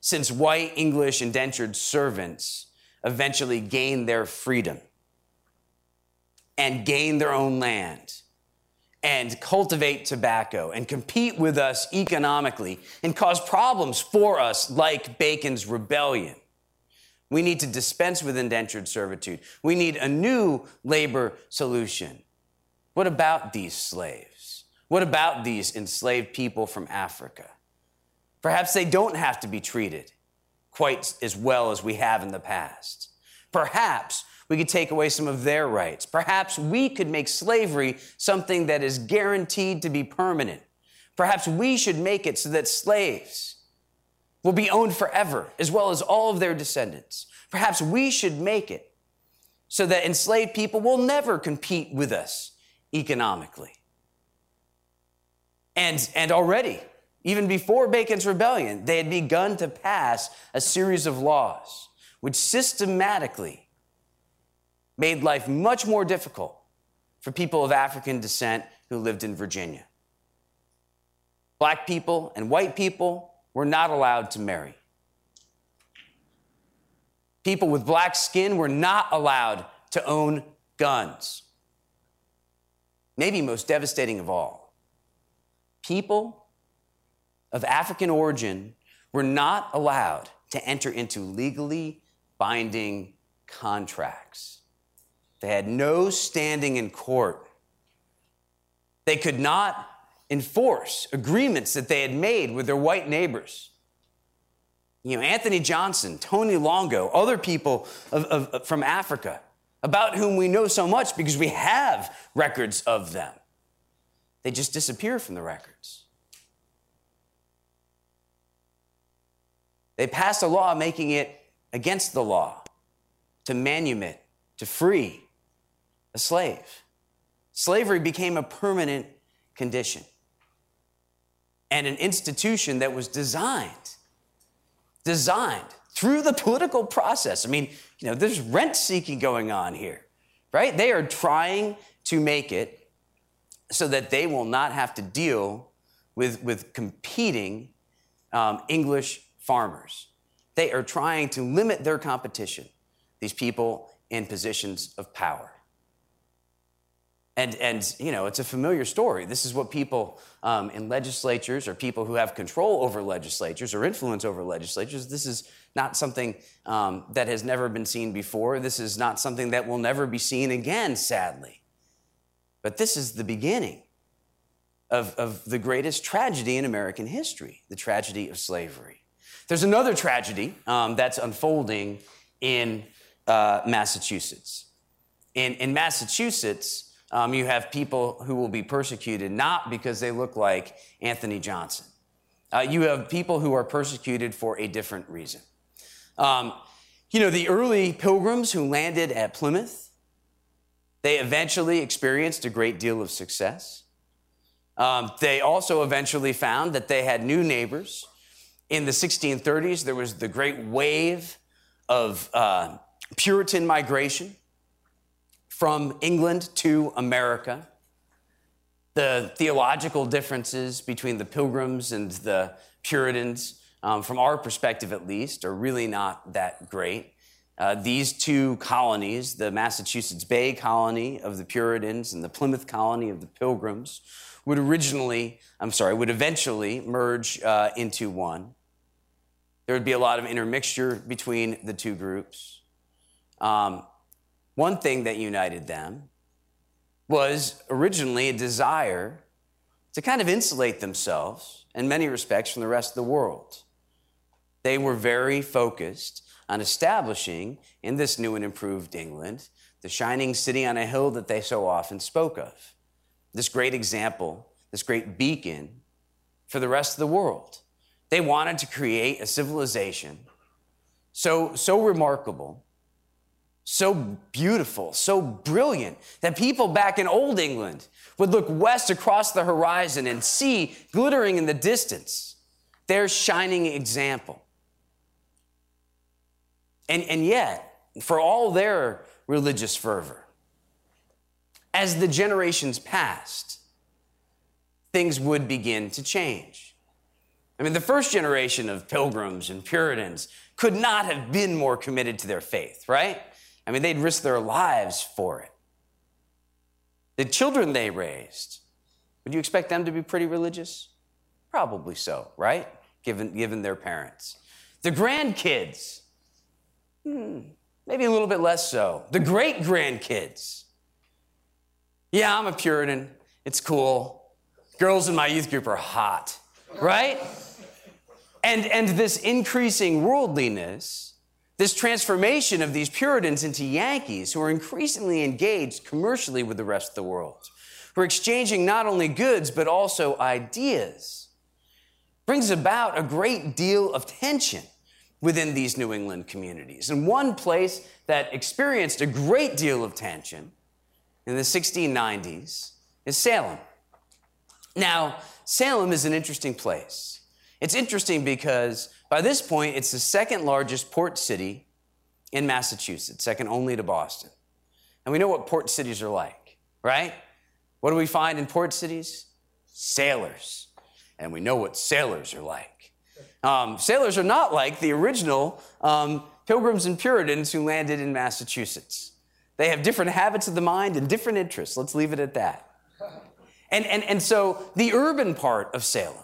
Since white English indentured servants eventually gain their freedom, and gain their own land and cultivate tobacco and compete with us economically and cause problems for us like Bacon's rebellion. We need to dispense with indentured servitude. We need a new labor solution. What about these slaves? What about these enslaved people from Africa? Perhaps they don't have to be treated quite as well as we have in the past. Perhaps we could take away some of their rights. Perhaps we could make slavery something that is guaranteed to be permanent. Perhaps we should make it so that slaves will be owned forever, as well as all of their descendants. Perhaps we should make it so that enslaved people will never compete with us economically. And, and already, even before Bacon's Rebellion, they had begun to pass a series of laws which systematically made life much more difficult for people of African descent who lived in Virginia. Black people and white people were not allowed to marry. People with black skin were not allowed to own guns. Maybe most devastating of all, people of African origin were not allowed to enter into legally binding contracts. They had no standing in court. They could not enforce agreements that they had made with their white neighbors. You know, Anthony Johnson, Tony Longo, other people of, of, from Africa, about whom we know so much because we have records of them. They just disappear from the records. They passed a law making it against the law to manumit, to free a slave. Slavery became a permanent condition and an institution that was designed, designed through the political process. I mean, you know, there's rent seeking going on here, right? They are trying to make it so that they will not have to deal with, with competing um, English farmers. They are trying to limit their competition, these people in positions of power. And, and, you know, it's a familiar story. This is what people um, in legislatures or people who have control over legislatures or influence over legislatures, this is not something um, that has never been seen before. This is not something that will never be seen again, sadly. But this is the beginning of, of the greatest tragedy in American history the tragedy of slavery. There's another tragedy um, that's unfolding in uh, Massachusetts. In, in Massachusetts, um, you have people who will be persecuted not because they look like Anthony Johnson. Uh, you have people who are persecuted for a different reason. Um, you know, the early pilgrims who landed at Plymouth, they eventually experienced a great deal of success. Um, they also eventually found that they had new neighbors. In the 1630s, there was the great wave of uh, Puritan migration from England to America, the theological differences between the Pilgrims and the Puritans, um, from our perspective at least, are really not that great. Uh, these two colonies, the Massachusetts Bay colony of the Puritans and the Plymouth colony of the Pilgrims, would originally, I'm sorry, would eventually merge uh, into one. There would be a lot of intermixture between the two groups. Um, one thing that united them was originally a desire to kind of insulate themselves in many respects from the rest of the world. They were very focused on establishing in this new and improved England the shining city on a hill that they so often spoke of. This great example, this great beacon for the rest of the world. They wanted to create a civilization so, so remarkable so beautiful, so brilliant, that people back in Old England would look west across the horizon and see glittering in the distance their shining example. And, and yet, for all their religious fervor, as the generations passed, things would begin to change. I mean, the first generation of pilgrims and Puritans could not have been more committed to their faith, right? I mean, they'd risk their lives for it. The children they raised, would you expect them to be pretty religious? Probably so, right? Given, given their parents. The grandkids, hmm, maybe a little bit less so. The great grandkids, yeah, I'm a Puritan. It's cool. Girls in my youth group are hot, right? And, and this increasing worldliness, this transformation of these Puritans into Yankees who are increasingly engaged commercially with the rest of the world, who are exchanging not only goods, but also ideas, brings about a great deal of tension within these New England communities. And one place that experienced a great deal of tension in the 1690s is Salem. Now, Salem is an interesting place. It's interesting because by this point, it's the second largest port city in Massachusetts, second only to Boston. And we know what port cities are like, right? What do we find in port cities? Sailors. And we know what sailors are like. Um, sailors are not like the original um, pilgrims and Puritans who landed in Massachusetts. They have different habits of the mind and different interests. Let's leave it at that. And, and, and so the urban part of Salem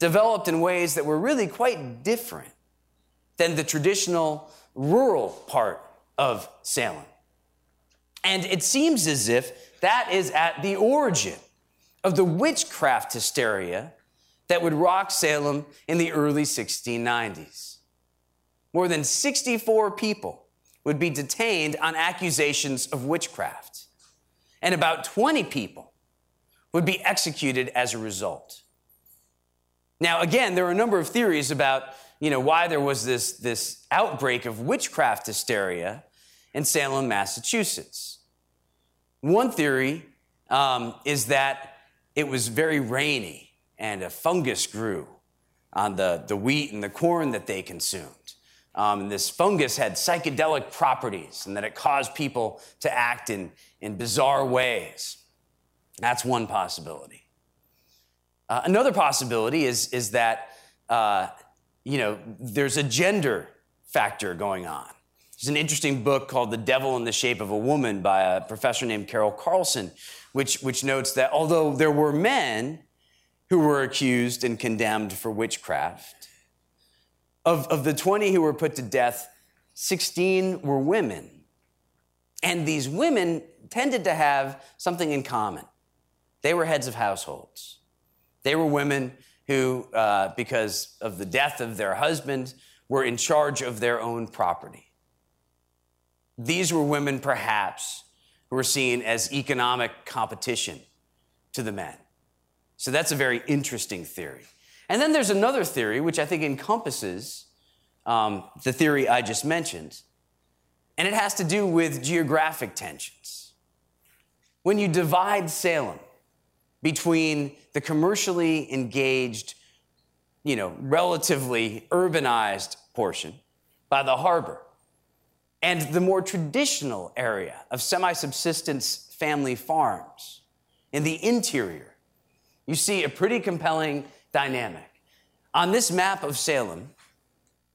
developed in ways that were really quite different than the traditional rural part of Salem. And it seems as if that is at the origin of the witchcraft hysteria that would rock Salem in the early 1690s. More than 64 people would be detained on accusations of witchcraft, and about 20 people would be executed as a result. Now, again, there are a number of theories about you know, why there was this, this outbreak of witchcraft hysteria in Salem, Massachusetts. One theory um, is that it was very rainy and a fungus grew on the, the wheat and the corn that they consumed. Um, this fungus had psychedelic properties and that it caused people to act in, in bizarre ways. That's one possibility. Uh, another possibility is, is that, uh, you know, there's a gender factor going on. There's an interesting book called The Devil in the Shape of a Woman by a professor named Carol Karlsen, which, which notes that although there were men who were accused and condemned for witchcraft, of, of the 20 who were put to death, 16 were women. And these women tended to have something in common. They were heads of households. They were women who, uh, because of the death of their husband, were in charge of their own property. These were women, perhaps, who were seen as economic competition to the men. So that's a very interesting theory. And then there's another theory, which I think encompasses um, the theory I just mentioned, and it has to do with geographic tensions. When you divide Salem between the commercially engaged, you know, relatively urbanized portion by the harbor and the more traditional area of semi subsistence family farms in the interior, you see a pretty compelling dynamic. On this map of Salem,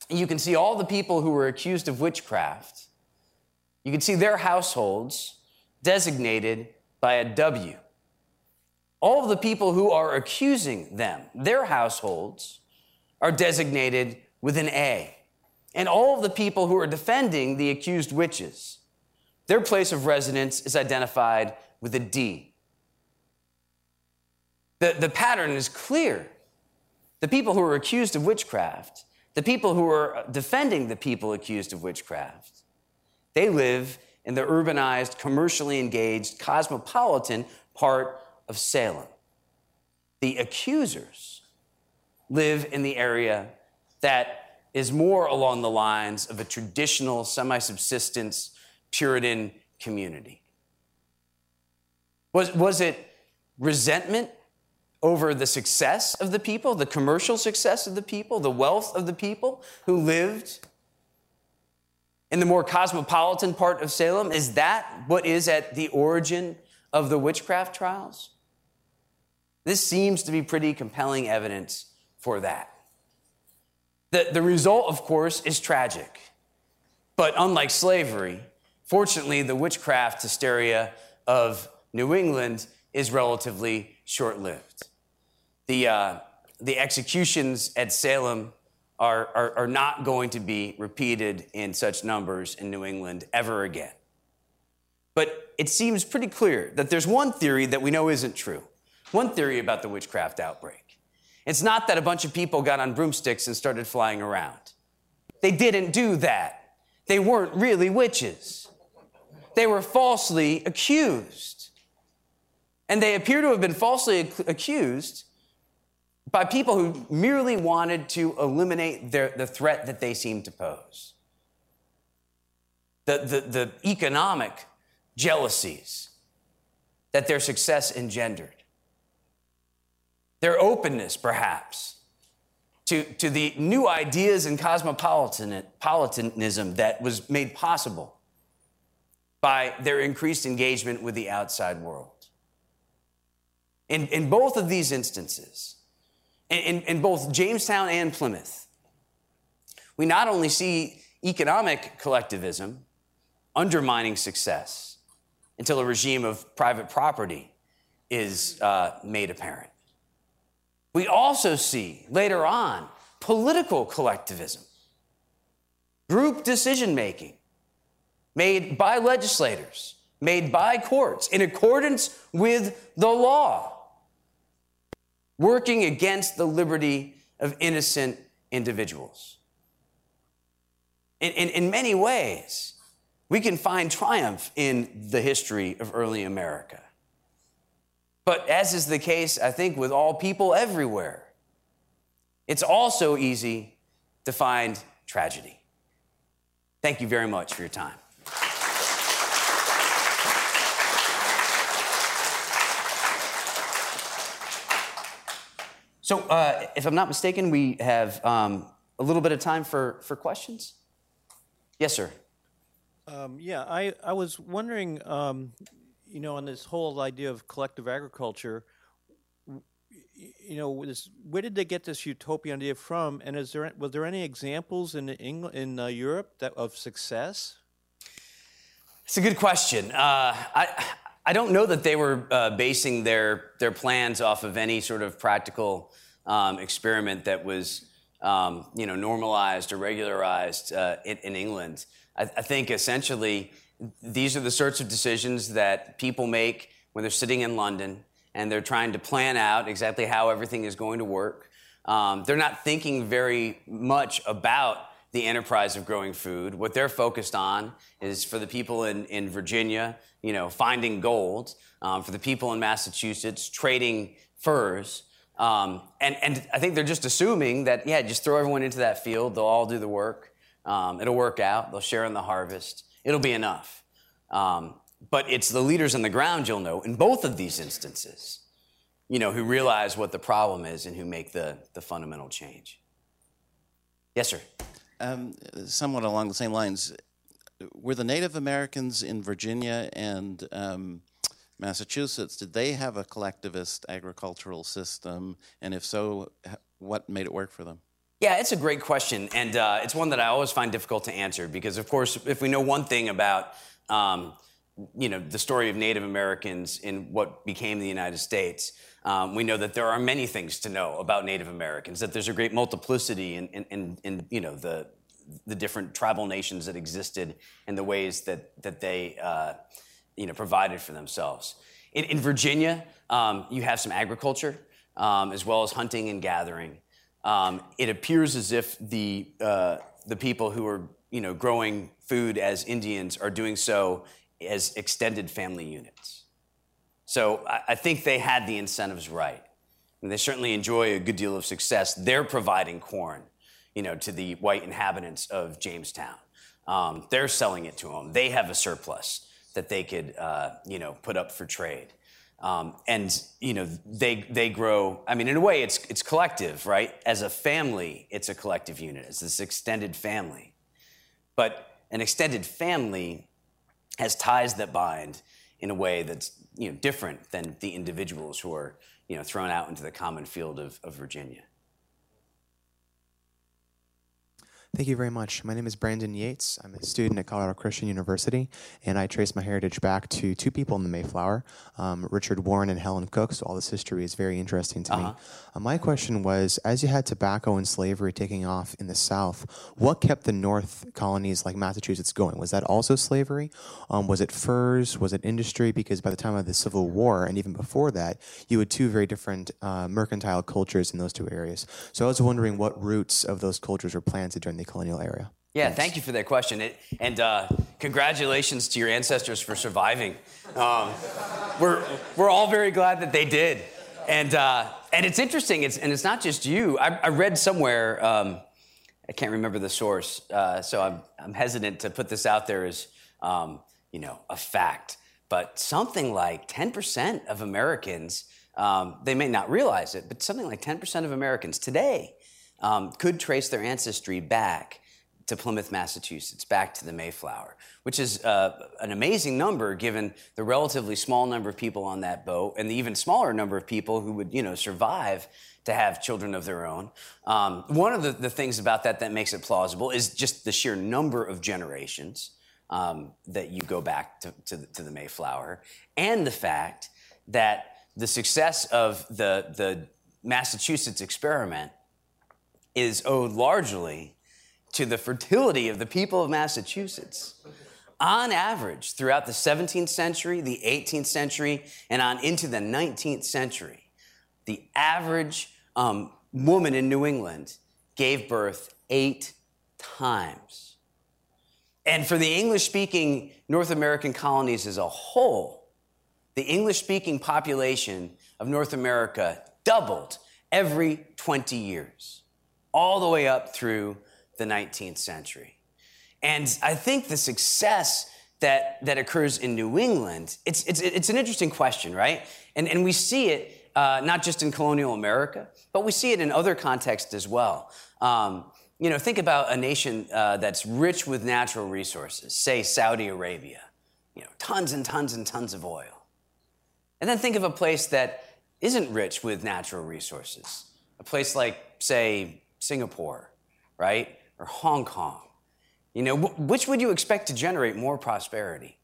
you can see all the people who were accused of witchcraft. You can see their households designated by a W. All of the people who are accusing them, their households, are designated with an A. And all of the people who are defending the accused witches, their place of residence is identified with a D. The, the pattern is clear. The people who are accused of witchcraft, the people who are defending the people accused of witchcraft, they live in the urbanized, commercially engaged, cosmopolitan part of Salem. The accusers live in the area that is more along the lines of a traditional semi subsistence Puritan community? Was, was it resentment over the success of the people, the commercial success of the people, the wealth of the people who lived in the more cosmopolitan part of Salem? Is that what is at the origin of the witchcraft trials? This seems to be pretty compelling evidence for that. The, the result, of course, is tragic. But unlike slavery, fortunately, the witchcraft hysteria of New England is relatively short lived. The, uh, the executions at Salem are, are, are not going to be repeated in such numbers in New England ever again. But it seems pretty clear that there's one theory that we know isn't true. One theory about the witchcraft outbreak. It's not that a bunch of people got on broomsticks and started flying around. They didn't do that. They weren't really witches. They were falsely accused. And they appear to have been falsely ac- accused by people who merely wanted to eliminate their, the threat that they seemed to pose. The, the, the economic jealousies that their success engendered, their openness, perhaps, to, to the new ideas and cosmopolitanism that was made possible by their increased engagement with the outside world. In, in both of these instances, in, in both Jamestown and Plymouth, we not only see economic collectivism undermining success until a regime of private property is uh, made apparent. We also see later on political collectivism, group decision making made by legislators, made by courts in accordance with the law working against the liberty of innocent individuals. In, in, in, many ways, we can find triumph in the history of early America. But as is the case, I think, with all people everywhere, it's also easy to find tragedy. Thank you very much for your time. So, uh, if I'm not mistaken, we have um, a little bit of time for, for questions. Yes, sir. Um, yeah, I, I was wondering, um, you know, on this whole idea of collective agriculture, you know, this, where did they get this utopian idea from? And is there was there any examples in England, in uh, Europe that of success? It's a good question. Uh, I I don't know that they were uh, basing their their plans off of any sort of practical um, experiment that was um, you know normalized or regularized uh, in, in, England. I, I, think essentially these are the sorts of decisions that people make when they're sitting in London and they're trying to plan out exactly how everything is going to work. Um, they're not thinking very much about the enterprise of growing food. What they're focused on is for the people in, in Virginia, you know, finding gold. Um, for the people in Massachusetts, trading furs. Um, and, and I think they're just assuming that, yeah, just throw everyone into that field. They'll all do the work. Um, it'll work out. They'll share in the harvest. It'll be enough. Um, but it's the leaders on the ground, you'll know, in both of these instances, you know, who realize what the problem is and who make the, the fundamental change. Yes, sir. Um, somewhat along the same lines, were the Native Americans in Virginia and um, Massachusetts, did they have a collectivist agricultural system? And if so, what made it work for them? Yeah, it's a great question. And uh, it's one that I always find difficult to answer because, of course, if we know one thing about um, you know, the story of Native Americans in what became the United States, um, we know that there are many things to know about Native Americans, that there's a great multiplicity in, in, in, in you know, the, the different tribal nations that existed and the ways that, that they uh, you know, provided for themselves. In, in Virginia, um, you have some agriculture um, as well as hunting and gathering. Um, it appears as if the, uh, the people who are you know, growing food as Indians are doing so as extended family units. So I, I think they had the incentives right. And they certainly enjoy a good deal of success. They're providing corn. you know, to the white inhabitants of Jamestown. Um, they're selling it to them. They have a surplus that they could, uh, you know, put up for trade. Um, and you know they they grow. I mean, in a way, it's it's collective, right? As a family, it's a collective unit. It's this extended family, but an extended family has ties that bind in a way that's you know different than the individuals who are you know thrown out into the common field of, of Virginia. Thank you very much. My name is Brandon Yates. I'm a student at Colorado Christian University, and I trace my heritage back to two people in the Mayflower um, Richard Warren and Helen Cook. So, all this history is very interesting to uh-huh. me. Uh, my question was as you had tobacco and slavery taking off in the South, what kept the North colonies like Massachusetts going? Was that also slavery? Um, was it furs? Was it industry? Because by the time of the Civil War, and even before that, you had two very different uh, mercantile cultures in those two areas. So, I was wondering what roots of those cultures were planted during the colonial era? Yeah, thank you for that question. It, and uh, congratulations to your ancestors for surviving. Um, we're, we're all very glad that they did. And, uh, and it's interesting, it's, and it's not just you. I, I read somewhere, um, I can't remember the source, uh, so I'm, I'm hesitant to put this out there as, um, you know, a fact. But something like 10% of Americans, um, they may not realize it, but something like 10% of Americans today um, could trace their ancestry back to Plymouth, Massachusetts, back to the Mayflower, which is uh, an amazing number given the relatively small number of people on that boat and the even smaller number of people who would, you know, survive to have children of their own. Um, one of the, the, things about that that makes it plausible is just the sheer number of generations um, that you go back to, to, the, to the Mayflower, and the fact that the success of the, the Massachusetts experiment is owed largely to the fertility of the people of Massachusetts. On average, throughout the 17th century, the 18th century, and on into the 19th century, the average um, woman in New England gave birth eight times. And for the English speaking North American colonies as a whole, the English speaking population of North America doubled every 20 years all the way up through the 19th century. And I think the success that, that occurs in New England, it's, it's, it's an interesting question, right? And, and we see it uh, not just in colonial America, but we see it in other contexts as well. Um, you know, think about a nation uh, that's rich with natural resources, say Saudi Arabia, you know, tons and tons and tons of oil. And then think of a place that isn't rich with natural resources, a place like, say, Singapore, right? Or Hong Kong. You know, which would you expect to generate more prosperity?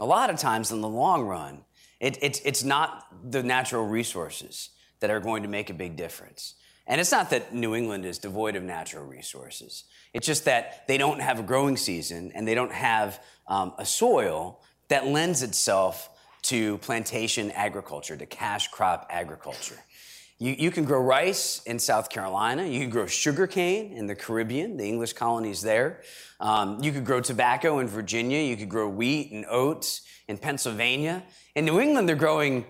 A lot of times in the long run, it, it, it's not the natural resources that are going to make a big difference. And it's not that New England is devoid of natural resources. It's just that they don't have a growing season and they don't have um, a soil that lends itself to plantation agriculture, to cash crop agriculture. You, you can grow rice in South Carolina. You can grow sugarcane in the Caribbean, the English colonies there. Um, you could grow tobacco in Virginia. You could grow wheat and oats in Pennsylvania. In New England, they're growing,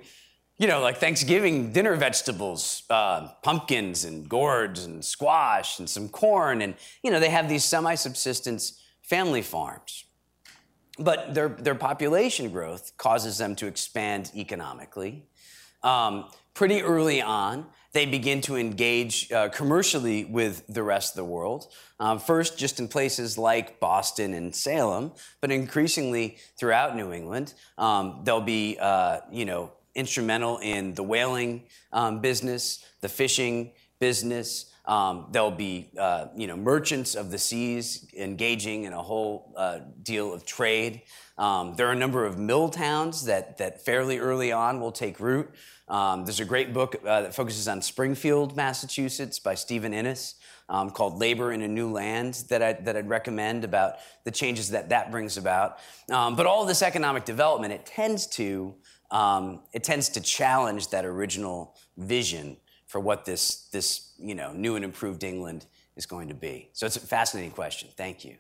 you know, like Thanksgiving dinner vegetables, uh, pumpkins and gourds and squash and some corn. And, you know, they have these semi subsistence family farms. But their, their population growth causes them to expand economically. Um, pretty early on, they begin to engage uh, commercially with the rest of the world. Um, first, just in places like Boston and Salem, but increasingly throughout New England. Um, they'll be, uh, you know, instrumental in the whaling um, business, the fishing business. Um, there'll be, uh, you know, merchants of the seas engaging in a whole uh, deal of trade. Um, there are a number of mill towns that that fairly early on will take root. Um, there's a great book uh, that focuses on Springfield, Massachusetts by Stephen Innes um, called Labor in a New Land that, I, that I'd recommend about the changes that that brings about. Um, but all this economic development, it tends to, um, it tends to challenge that original vision for what this, this you know, new and improved England is going to be. So it's a fascinating question. Thank you.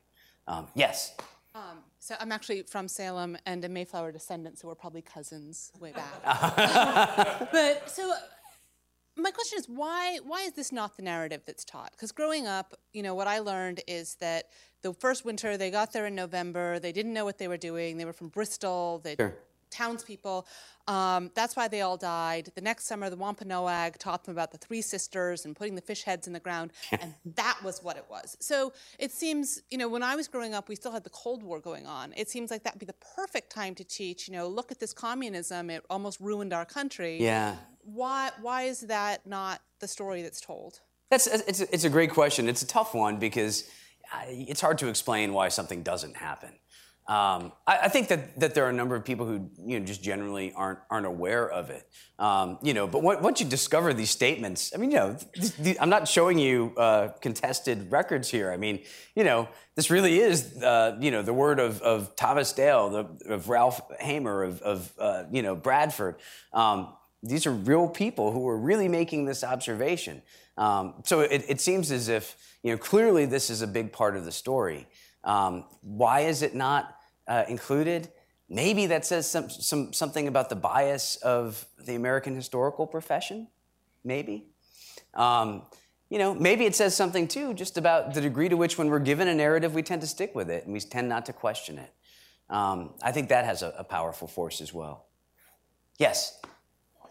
Um, yes? Um, so I'm actually from Salem and a Mayflower descendant, so we're probably cousins way back. but so my question is why why is this not the narrative that's taught? Because growing up, you know, what I learned is that the first winter they got there in November, they didn't know what they were doing. They were from Bristol, they Sure. Townspeople. Um, that's why they all died. The next summer, the Wampanoag taught them about the three sisters and putting the fish heads in the ground, and that was what it was. So it seems, you know, when I was growing up, we still had the Cold War going on. It seems like that would be the perfect time to teach. You know, look at this communism; it almost ruined our country. Yeah. Why? Why is that not the story that's told? That's it's a, it's a great question. It's a tough one because uh, it's hard to explain why something doesn't happen. Um, I, I think that, that there are a number of people who you know just generally aren't aren't aware of it. Um, you know, but on- once you discover these statements, I mean, you know, th- th- I'm not showing you uh, contested records here. I mean, you know, this really is uh, you know the word of, of Thomas Dale, the, of Ralph Hamor, of, of uh, you know Bradford. Um, these are real people who are really making this observation. Um, so it, it seems as if you know clearly this is a big part of the story. Um, why is it not uh, included? Maybe that says some, some, something about the bias of the American historical profession. Maybe. Um, you know, maybe it says something too, just about the degree to which, when we're given a narrative, we tend to stick with it and we tend not to question it. Um, I think that has a, a powerful force as well. Yes.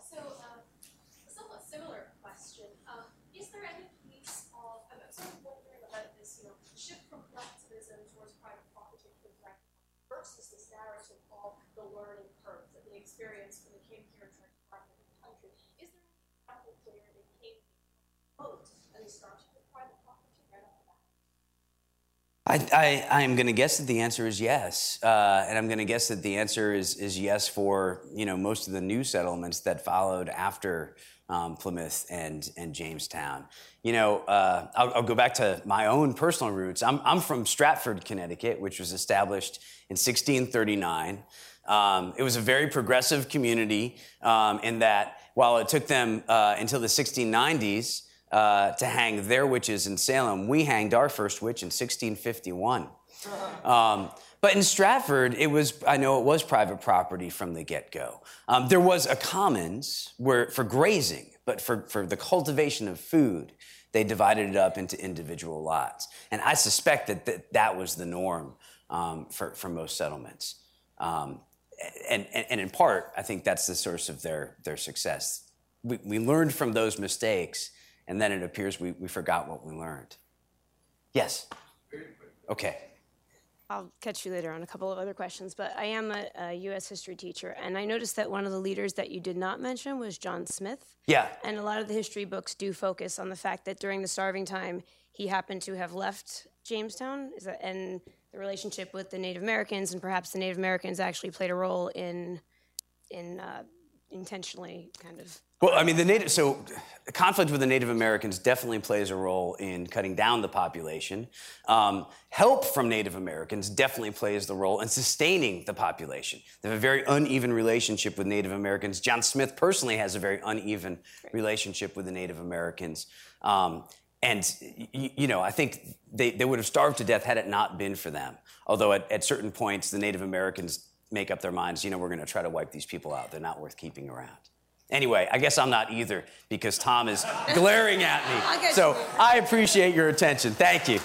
So, um, a somewhat similar question. Um, is there any piece of, I'm sort of wondering about this, you know, shift from collectivism towards private property to direct versus narrative of the learning curve that they experienced when they came here and tried to find new country. Is there an example where they came both and they started with private property right off the bat? I, I, I am going to guess that the answer is yes, uh, and I'm going to guess that the answer is is yes for you know most of the new settlements that followed after um, Plymouth and and Jamestown. You know, uh, I'll, I'll go back to my own personal roots. I'm I'm from Stratford, Connecticut, which was established in 1639. Um, it was a very progressive community um, in that while it took them uh, until the 1690s uh, to hang their witches in Salem. We hanged our first witch in 1651. Um, but in Stratford, it was, I know it was private property from the get go. Um, there was a commons where, for grazing, but for, for the cultivation of food, they divided it up into individual lots. And I suspect that that, that was the norm um, for, for most settlements. Um, and, and, and in part, I think that's the source of their, their success. We, we learned from those mistakes, and then it appears we, we forgot what we learned. Yes? Okay. I'll catch you later on a couple of other questions, but I am a, a U.S. history teacher, and I noticed that one of the leaders that you did not mention was John Smith. Yeah. And a lot of the history books do focus on the fact that during the starving time, he happened to have left Jamestown, is that, and the relationship with the Native Americans, and perhaps the Native Americans actually played a role in, in uh, intentionally kind of Well, I mean, the native, so conflict with the Native Americans definitely plays a role in cutting down the population. Um, help from Native Americans definitely plays the role in sustaining the population. They have a very uneven relationship with Native Americans. John Smith personally has a very uneven relationship with the Native Americans. Um, and, you know, I think they, they would have starved to death had it not been for them. Although at, at certain points, the Native Americans make up their minds, you know, we're going to try to wipe these people out. They're not worth keeping around. Anyway, I guess I'm not either because Tom is glaring at me. So I appreciate your attention. Thank you.